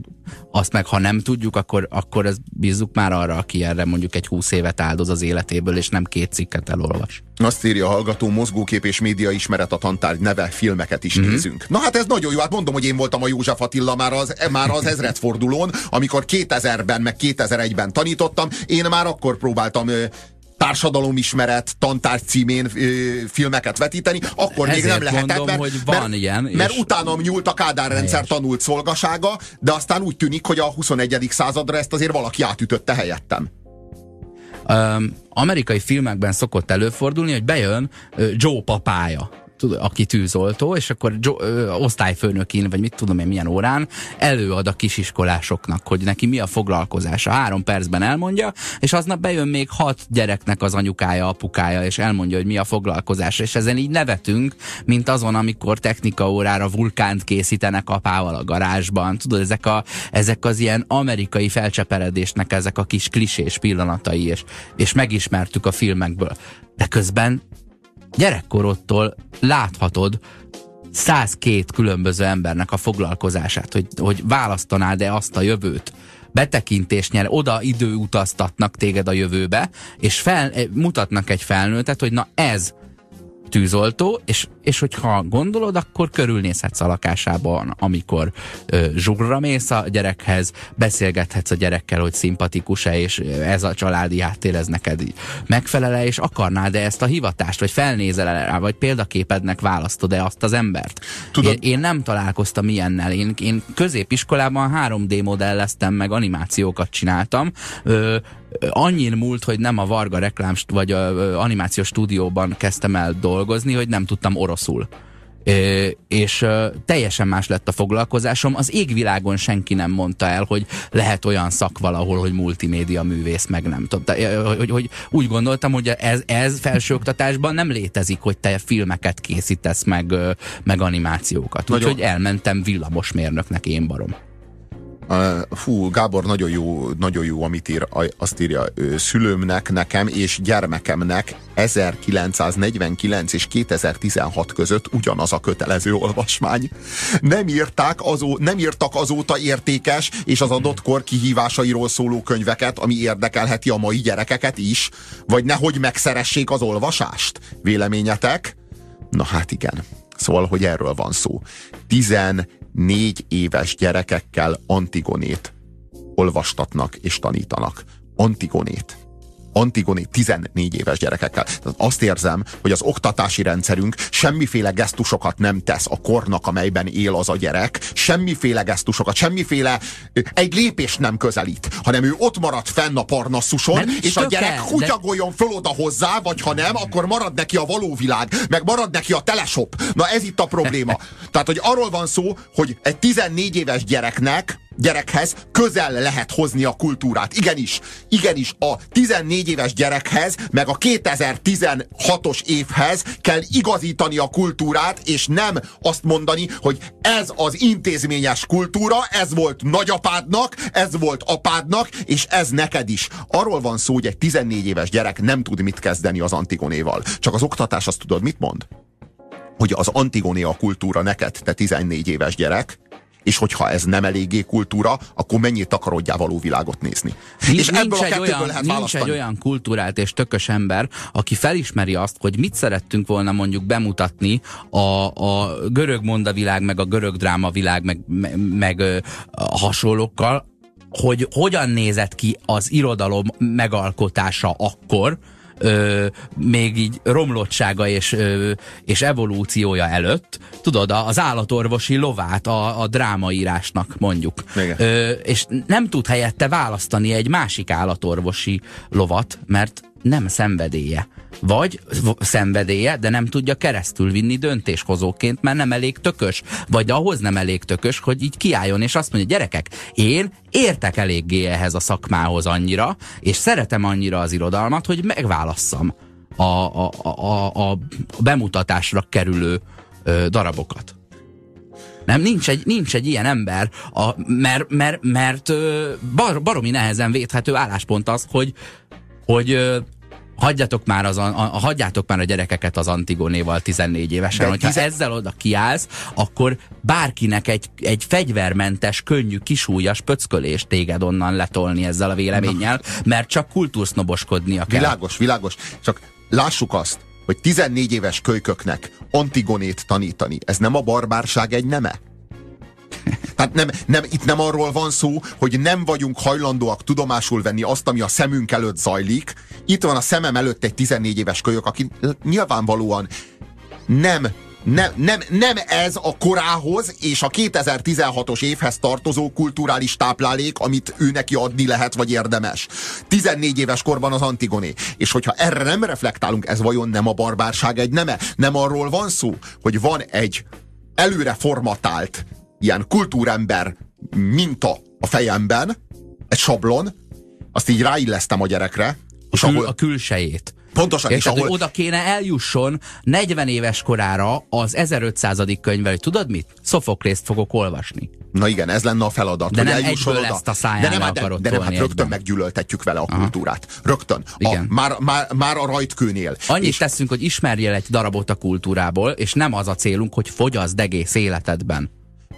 azt meg ha nem tudjuk, akkor, akkor ez bízzuk már arra, aki erre mondjuk egy húsz évet áldoz az életéből, és nem két cikket elolvas.
Azt írja a hallgató, mozgókép és média ismeret a tantárgy neve, filmeket is mm-hmm. nézünk. Na hát ez nagyon jó, hát mondom, hogy én voltam a József Attila már az, már az ezredfordulón, amikor 2000-ben, meg 2001-ben tanítottam, én már akkor próbáltam társadalomismeret tantárgy címén ö, filmeket vetíteni, akkor Ezért még nem lehetett, mondom, mert,
hogy van mert, ilyen,
mert utánam nyúlt a Kádár rendszer tanult szolgasága, de aztán úgy tűnik, hogy a 21. századra ezt azért valaki átütötte helyettem.
Um, amerikai filmekben szokott előfordulni, hogy bejön uh, Joe papája aki tűzoltó, és akkor ö, osztályfőnökin, vagy mit tudom én milyen órán, előad a kisiskolásoknak, hogy neki mi a foglalkozása. Három percben elmondja, és aznap bejön még hat gyereknek az anyukája, apukája, és elmondja, hogy mi a foglalkozása. És ezen így nevetünk, mint azon, amikor technika órára vulkánt készítenek apával a garázsban. Tudod, ezek, a, ezek az ilyen amerikai felcseperedésnek ezek a kis klisés pillanatai, és, és megismertük a filmekből. De közben gyerekkorodtól láthatod 102 különböző embernek a foglalkozását, hogy, hogy választanád-e azt a jövőt, betekintés nyer, oda időutaztatnak téged a jövőbe, és fel, mutatnak egy felnőttet, hogy na ez tűzoltó, és, és hogyha gondolod, akkor körülnézhetsz a lakásában, amikor ö, zsugra mész a gyerekhez, beszélgethetsz a gyerekkel, hogy szimpatikus-e, és ez a családi háttér, ez neked megfelele, és akarnád-e ezt a hivatást, vagy felnézel -e rá, vagy példaképednek választod-e azt az embert? Tudod, én, én nem találkoztam ilyennel. Én, én középiskolában 3D modelleztem, meg animációkat csináltam, ö, annyin múlt, hogy nem a Varga reklám vagy a animációs stúdióban kezdtem el dolgozni, hogy nem tudtam oroszul. É, és ö, teljesen más lett a foglalkozásom. Az égvilágon senki nem mondta el, hogy lehet olyan szak valahol, hogy multimédia művész, meg nem tudom. Hogy, hogy úgy gondoltam, hogy ez, ez felsőoktatásban nem létezik, hogy te filmeket készítesz, meg, meg animációkat. Úgyhogy elmentem villamosmérnöknek én barom.
Fú, Gábor nagyon jó, nagyon jó, amit ír, azt írja, szülőmnek, nekem és gyermekemnek 1949 és 2016 között ugyanaz a kötelező olvasmány. Nem, írták azó, nem írtak azóta értékes és az adott kor kihívásairól szóló könyveket, ami érdekelheti a mai gyerekeket is, vagy nehogy megszeressék az olvasást. Véleményetek? Na hát igen. Szóval, hogy erről van szó. 14 éves gyerekekkel Antigonét olvastatnak és tanítanak. Antigonét. Antigoni 14 éves gyerekekkel. Tehát azt érzem, hogy az oktatási rendszerünk semmiféle gesztusokat nem tesz a kornak, amelyben él az a gyerek, semmiféle gesztusokat, semmiféle egy lépést nem közelít, hanem ő ott marad fenn a parnaszuson, nem és a gyerek el, kutyagoljon de... föl oda hozzá, vagy ha nem, akkor marad neki a való világ, meg marad neki a teleshop. Na ez itt a probléma. Tehát, hogy arról van szó, hogy egy 14 éves gyereknek gyerekhez közel lehet hozni a kultúrát. Igenis, igenis, a 14 éves gyerekhez, meg a 2016-os évhez kell igazítani a kultúrát, és nem azt mondani, hogy ez az intézményes kultúra, ez volt nagyapádnak, ez volt apádnak, és ez neked is. Arról van szó, hogy egy 14 éves gyerek nem tud mit kezdeni az Antigonéval. Csak az oktatás azt tudod, mit mond? Hogy az Antigoné a kultúra neked, te 14 éves gyerek, És hogyha ez nem eléggé kultúra, akkor mennyit akarodjál való világot nézni.
Nincs,
és ebből
nincs,
a
egy olyan,
lehet
nincs
választani.
egy olyan kultúrált és tökös ember, aki felismeri azt, hogy mit szerettünk volna mondjuk bemutatni a, a görög mondavilág, meg a görög drámavilág, meg, meg, meg a hasonlókkal, hogy hogyan nézett ki az irodalom megalkotása akkor, ö, még így romlottsága és, ö, és evolúciója előtt, tudod, az állatorvosi lovát a, a drámaírásnak mondjuk. Ö, és nem tud helyette választani egy másik állatorvosi lovat, mert nem szenvedélye. Vagy szenvedélye, de nem tudja keresztül vinni döntéshozóként, mert nem elég tökös. Vagy ahhoz nem elég tökös, hogy így kiálljon, és azt mondja, gyerekek, én értek eléggé ehhez a szakmához annyira, és szeretem annyira az irodalmat, hogy megválasszam a, a, a, a, bemutatásra kerülő ö, darabokat. Nem, nincs egy, nincs egy ilyen ember, a, mert, mert, mert bar, baromi nehezen védhető álláspont az, hogy, hogy hagyjatok már, az, a, a, hagyjátok már a gyerekeket az Antigonéval 14 évesen.
De
Hogyha
tizen-
ezzel oda kiállsz, akkor bárkinek egy, egy fegyvermentes, könnyű, kisúlyas pöckölést téged onnan letolni ezzel a véleménnyel, mert csak kultúrsznoboskodnia kell.
Világos, világos. Csak lássuk azt, hogy 14 éves kölyköknek Antigonét tanítani, ez nem a barbárság egy neme? Tehát nem, nem, itt nem arról van szó, hogy nem vagyunk hajlandóak tudomásul venni azt, ami a szemünk előtt zajlik. Itt van a szemem előtt egy 14 éves kölyök, aki nyilvánvalóan nem nem, nem, nem ez a korához és a 2016-os évhez tartozó kulturális táplálék, amit ő neki adni lehet, vagy érdemes. 14 éves korban az Antigoné. És hogyha erre nem reflektálunk, ez vajon nem a barbárság egy neme? Nem arról van szó, hogy van egy előre formatált ilyen kultúrember minta a fejemben, egy sablon, azt így ráillesztem a gyerekre, és
Kül,
ahol,
a külsejét.
pontosan, és ahol,
oda kéne eljusson 40 éves korára az 1500. könyvvel, hogy tudod mit? Szofoklészt fogok olvasni.
Na igen, ez lenne a feladat.
De
hogy
nem egyből
oda.
ezt a száján
de nem, hát- de,
akarod
de nem, hát rögtön
egyben.
meggyűlöltetjük vele a kultúrát. Rögtön. A,
Igen.
már, már, már a rajtkőnél.
Annyit
És
teszünk, hogy ismerjél egy darabot a kultúrából, és nem az a célunk, hogy fogyaszd egész életedben.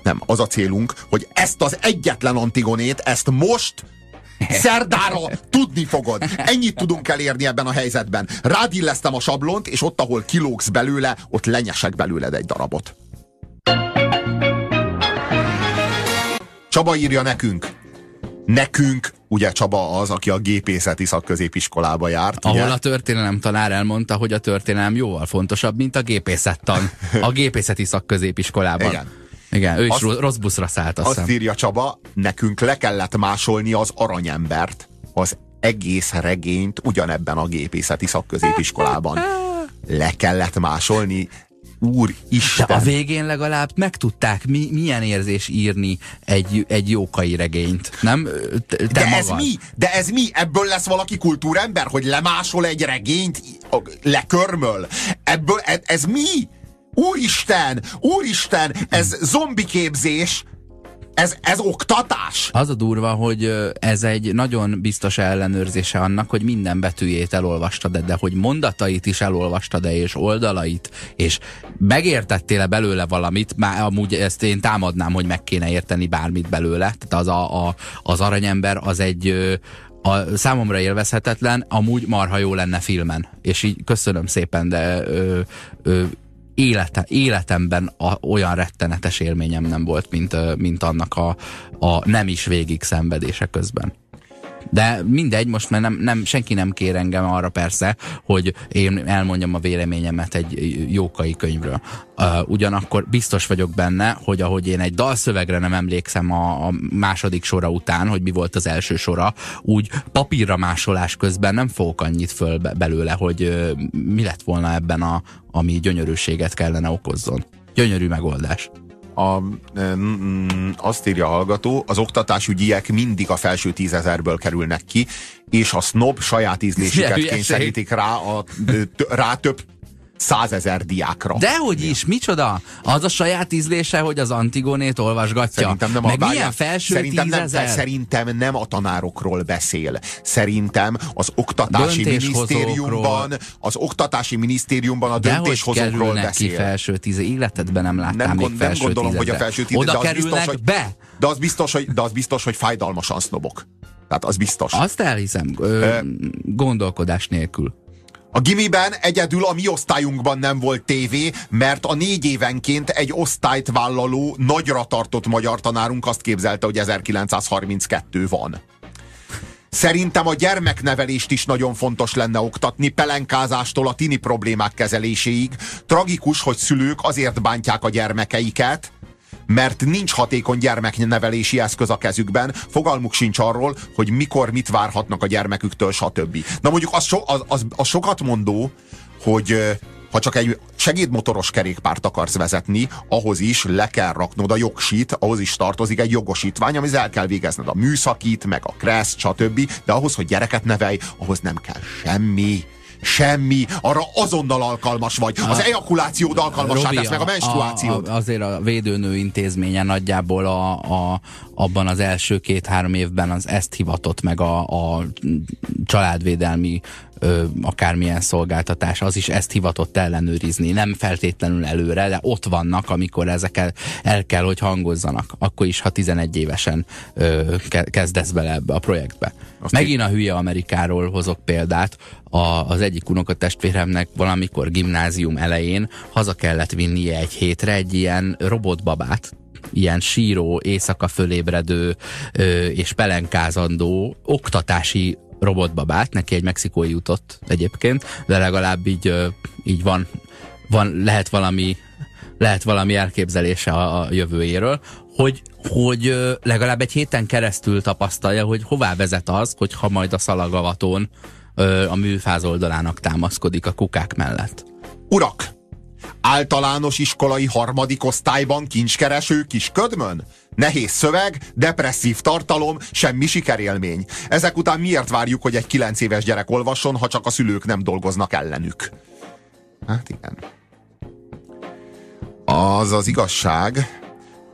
Nem, az a célunk, hogy ezt az egyetlen antigonét, ezt most szerdára tudni fogod. Ennyit tudunk elérni ebben a helyzetben. Rád illesztem a sablont, és ott, ahol kilógsz belőle, ott lenyesek belőled egy darabot. Csaba írja nekünk. Nekünk, ugye Csaba az, aki a gépészeti szakközépiskolába járt. ugye?
Ahol a történelem tanár elmondta, hogy a történelem jóval fontosabb, mint a gépészettan. A gépészeti szakközépiskolában.
Igen.
Igen, ő is
Azt-
rossz buszra szállt, azt
Azt írja Csaba, nekünk le kellett másolni az aranyembert, az egész regényt ugyanebben a gépészeti szakközépiskolában. Le kellett másolni. Úr
De
Isten!
a végén legalább megtudták, mi, milyen érzés írni egy, egy jókai regényt. Nem? Te,
De
magad.
ez mi? De ez mi? Ebből lesz valaki kultúrember, hogy lemásol egy regényt, lekörmöl? Ebből, ez, ez mi? Úristen! Úristen! Ez zombiképzés! Ez, ez oktatás!
Az a durva, hogy ez egy nagyon biztos ellenőrzése annak, hogy minden betűjét elolvastad, de hogy mondatait is elolvastad és oldalait, és megértettél-e belőle valamit, már amúgy ezt én támadnám, hogy meg kéne érteni bármit belőle. Tehát az, a, a, az aranyember az egy a számomra élvezhetetlen, amúgy marha jó lenne filmen. És így köszönöm szépen, de ö, ö, élete, életemben a, olyan rettenetes élményem nem volt, mint, mint annak a, a nem is végig szenvedése közben. De mindegy, most már nem, nem, senki nem kér engem arra persze, hogy én elmondjam a véleményemet egy jókai könyvről. Uh, ugyanakkor biztos vagyok benne, hogy ahogy én egy dalszövegre nem emlékszem a, a második sora után, hogy mi volt az első sora, úgy papírra másolás közben nem fogok annyit föl be- belőle, hogy uh, mi lett volna ebben, a, ami gyönyörűséget kellene okozzon. Gyönyörű megoldás.
A, mm, azt írja a hallgató, az oktatásügyiek mindig a felső tízezerből kerülnek ki, és a snob saját ízlésüket kényszerítik rá, a, rá több százezer diákra.
Dehogy is, micsoda? Az a saját ízlése, hogy az Antigonét olvasgatja.
Szerintem nem
Meg
a,
milyen felső
szerintem nem,
tízezer?
szerintem nem a tanárokról beszél. Szerintem az oktatási minisztériumban, az oktatási minisztériumban a
Dehogy
döntéshozókról
kerülnek ki
beszél.
felső tíze életedben nem láttál
Nem,
még
gond, nem
felső
gondolom, hogy a
tízezre.
felső tíze,
Oda
de az
kerülnek
biztos, hogy,
be.
De az biztos, hogy, de az biztos, hogy fájdalmasan sznobok. Tehát az biztos.
Azt elhiszem, Ö, gondolkodás nélkül.
A gimiben egyedül a mi osztályunkban nem volt tévé, mert a négy évenként egy osztályt vállaló, nagyra tartott magyar tanárunk azt képzelte, hogy 1932 van. Szerintem a gyermeknevelést is nagyon fontos lenne oktatni, pelenkázástól a tini problémák kezeléséig. Tragikus, hogy szülők azért bántják a gyermekeiket, mert nincs hatékony gyermeknevelési eszköz a kezükben, fogalmuk sincs arról, hogy mikor mit várhatnak a gyermeküktől, stb. Na mondjuk az, so, az, az, az sokat mondó, hogy ha csak egy segédmotoros kerékpárt akarsz vezetni, ahhoz is le kell raknod a jogsit, ahhoz is tartozik egy jogosítvány, amihez el kell végezned a műszakit, meg a kreszt, stb. De ahhoz, hogy gyereket nevelj, ahhoz nem kell semmi. Semmi, arra azonnal alkalmas vagy. Az ejakulációd alkalmassá tesz, meg a menstruációd.
A, a, azért a védőnő intézménye nagyjából a, a, abban az első két-három évben az ezt hivatott meg a, a családvédelmi ö, akármilyen szolgáltatás, az is ezt hivatott ellenőrizni. Nem feltétlenül előre, de ott vannak, amikor ezek el, el kell, hogy hangozzanak. Akkor is, ha 11 évesen ö, ke- kezdesz bele ebbe a projektbe.
Azt
Megint a hülye Amerikáról hozok példát. A, az egyik unokatestvéremnek valamikor gimnázium elején haza kellett vinnie egy hétre egy ilyen robotbabát, ilyen síró, éjszaka fölébredő ö, és pelenkázandó oktatási robotbabát, neki egy mexikói jutott egyébként, de legalább így, így van, van, lehet valami lehet valami elképzelése a, a jövőjéről, hogy, hogy legalább egy héten keresztül tapasztalja, hogy hová vezet az, hogyha majd a szalagavatón a műfáz oldalának támaszkodik a kukák mellett.
Urak! Általános iskolai harmadik osztályban kincskereső kis ködmön? Nehéz szöveg, depresszív tartalom, semmi sikerélmény. Ezek után miért várjuk, hogy egy kilenc éves gyerek olvasson, ha csak a szülők nem dolgoznak ellenük? Hát igen. Az az igazság,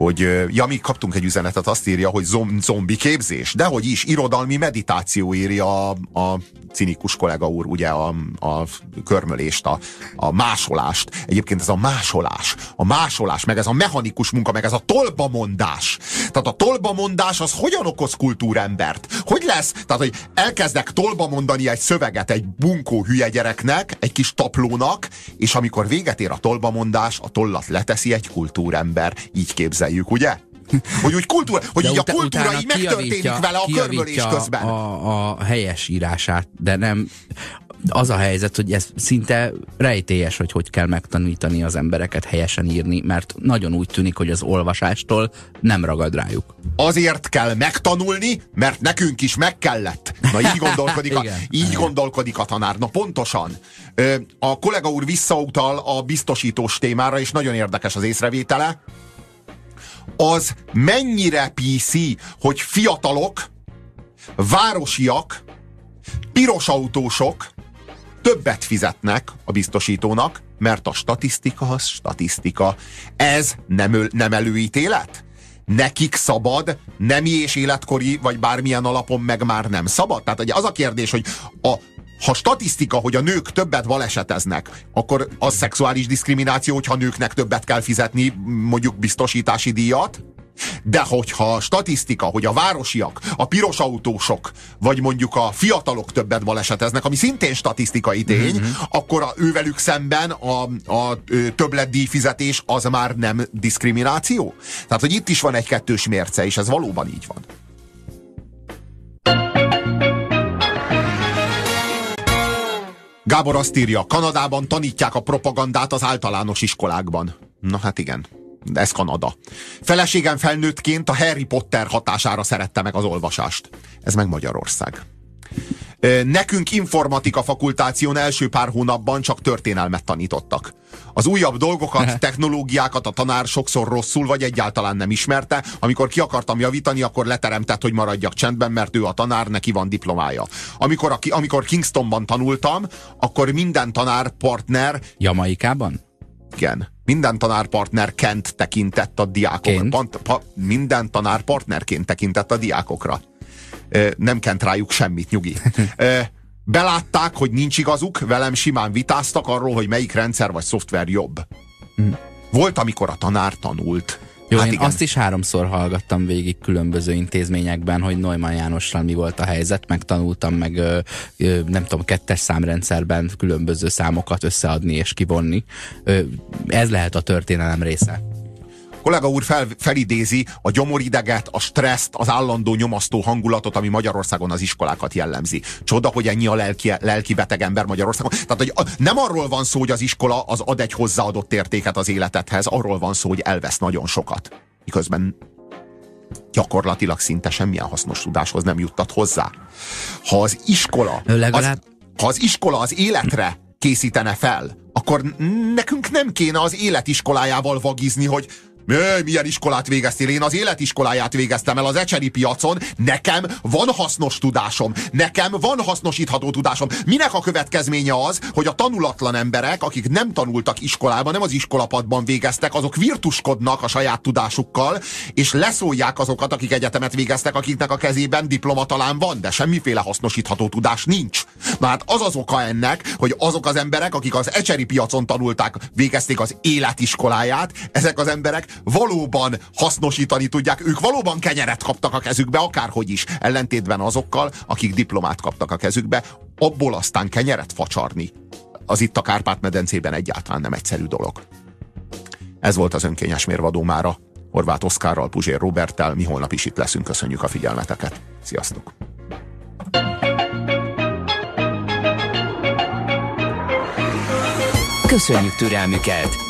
hogy ja, mi kaptunk egy üzenetet, azt írja, hogy zom, zombi képzés. De hogy is, irodalmi meditáció írja a, a cinikus kollega úr, ugye a, a körmölést, a, a másolást. Egyébként ez a másolás, a másolás, meg ez a mechanikus munka, meg ez a tolbamondás. Tehát a tolbamondás az hogyan okoz kultúrembert? Hogy lesz? Tehát, hogy elkezdek tolba mondani egy szöveget egy bunkó hülye gyereknek, egy kis taplónak, és amikor véget ér a tolbamondás, a tollat leteszi egy kultúrember. Így képzeljük, ugye? Hogy úgy kultúra, hogy így a kultúra így megtörténik vele a körmölés közben.
A, a helyes írását, de nem az a helyzet, hogy ez szinte rejtélyes, hogy hogy kell megtanítani az embereket helyesen írni, mert nagyon úgy tűnik, hogy az olvasástól nem ragad rájuk.
Azért kell megtanulni, mert nekünk is meg kellett. Na így gondolkodik a, így gondolkodik a tanár. Na pontosan. A kollega úr visszautal a biztosítós témára, és nagyon érdekes az észrevétele. Az mennyire PC, hogy fiatalok, városiak, piros autósok többet fizetnek a biztosítónak, mert a statisztika az statisztika. Ez nem, öl, nem előítélet? Nekik szabad, nemi és életkori, vagy bármilyen alapon meg már nem szabad? Tehát ugye az a kérdés, hogy a, ha statisztika, hogy a nők többet baleseteznek, akkor az szexuális diszkrimináció, hogyha nőknek többet kell fizetni mondjuk biztosítási díjat? De hogyha statisztika, hogy a városiak, a piros autósok, vagy mondjuk a fiatalok többet baleseteznek, ami szintén statisztikai tény, mm-hmm. akkor a, ővelük szemben a, a többletdíj fizetés az már nem diszkrimináció? Tehát, hogy itt is van egy kettős mérce, és ez valóban így van. Gábor azt írja, Kanadában tanítják a propagandát az általános iskolákban. Na hát igen, de ez Kanada. Feleségem felnőttként a Harry Potter hatására szerette meg az olvasást. Ez meg Magyarország. Nekünk informatika fakultáción első pár hónapban csak történelmet tanítottak. Az újabb dolgokat, technológiákat a tanár sokszor rosszul vagy egyáltalán nem ismerte. Amikor ki akartam javítani, akkor leteremtett, hogy maradjak csendben, mert ő a tanár, neki van diplomája. Amikor, a, amikor Kingstonban tanultam, akkor minden tanár partner...
Jamaikában?
Igen. Minden tanárpartner kent tekintett a diákokra. Pont, pa, minden tanárpartnerként tekintett a diákokra. Nem kent rájuk semmit, nyugi. Belátták, hogy nincs igazuk, velem simán vitáztak arról, hogy melyik rendszer vagy szoftver jobb. Hm. Volt, amikor a tanár tanult.
Jó, hát én igen. azt is háromszor hallgattam végig különböző intézményekben, hogy Neumann Jánossal mi volt a helyzet, megtanultam meg ö, ö, nem tudom, kettes számrendszerben különböző számokat összeadni és kivonni. Ö, ez lehet a történelem része
kollega úr fel, felidézi a gyomorideget, a stresszt, az állandó nyomasztó hangulatot, ami Magyarországon az iskolákat jellemzi. Csoda, hogy ennyi a lelki, lelki beteg ember Magyarországon. Tehát, hogy a, nem arról van szó, hogy az iskola az ad egy hozzáadott értéket az életedhez, arról van szó, hogy elvesz nagyon sokat. Miközben gyakorlatilag szinte semmilyen hasznos tudáshoz nem juttat hozzá. Ha az iskola...
Legalább... Az,
ha az iskola az életre készítene fel, akkor nekünk nem kéne az életiskolájával vagizni, hogy milyen iskolát végeztél? Én az életiskoláját végeztem el az ecseri piacon. Nekem van hasznos tudásom. Nekem van hasznosítható tudásom. Minek a következménye az, hogy a tanulatlan emberek, akik nem tanultak iskolában, nem az iskolapadban végeztek, azok virtuskodnak a saját tudásukkal, és leszólják azokat, akik egyetemet végeztek, akiknek a kezében diploma talán van, de semmiféle hasznosítható tudás nincs. Na hát az az oka ennek, hogy azok az emberek, akik az ecseri piacon tanulták, végezték az életiskoláját, ezek az emberek valóban hasznosítani tudják, ők valóban kenyeret kaptak a kezükbe, akárhogy is, ellentétben azokkal, akik diplomát kaptak a kezükbe, abból aztán kenyeret facsarni. Az itt a Kárpát-medencében egyáltalán nem egyszerű dolog. Ez volt az önkényes mérvadó mára. Horváth Oszkárral, Puzsér Roberttel, mi holnap is itt leszünk, köszönjük a figyelmeteket. Sziasztok!
Köszönjük türelmüket!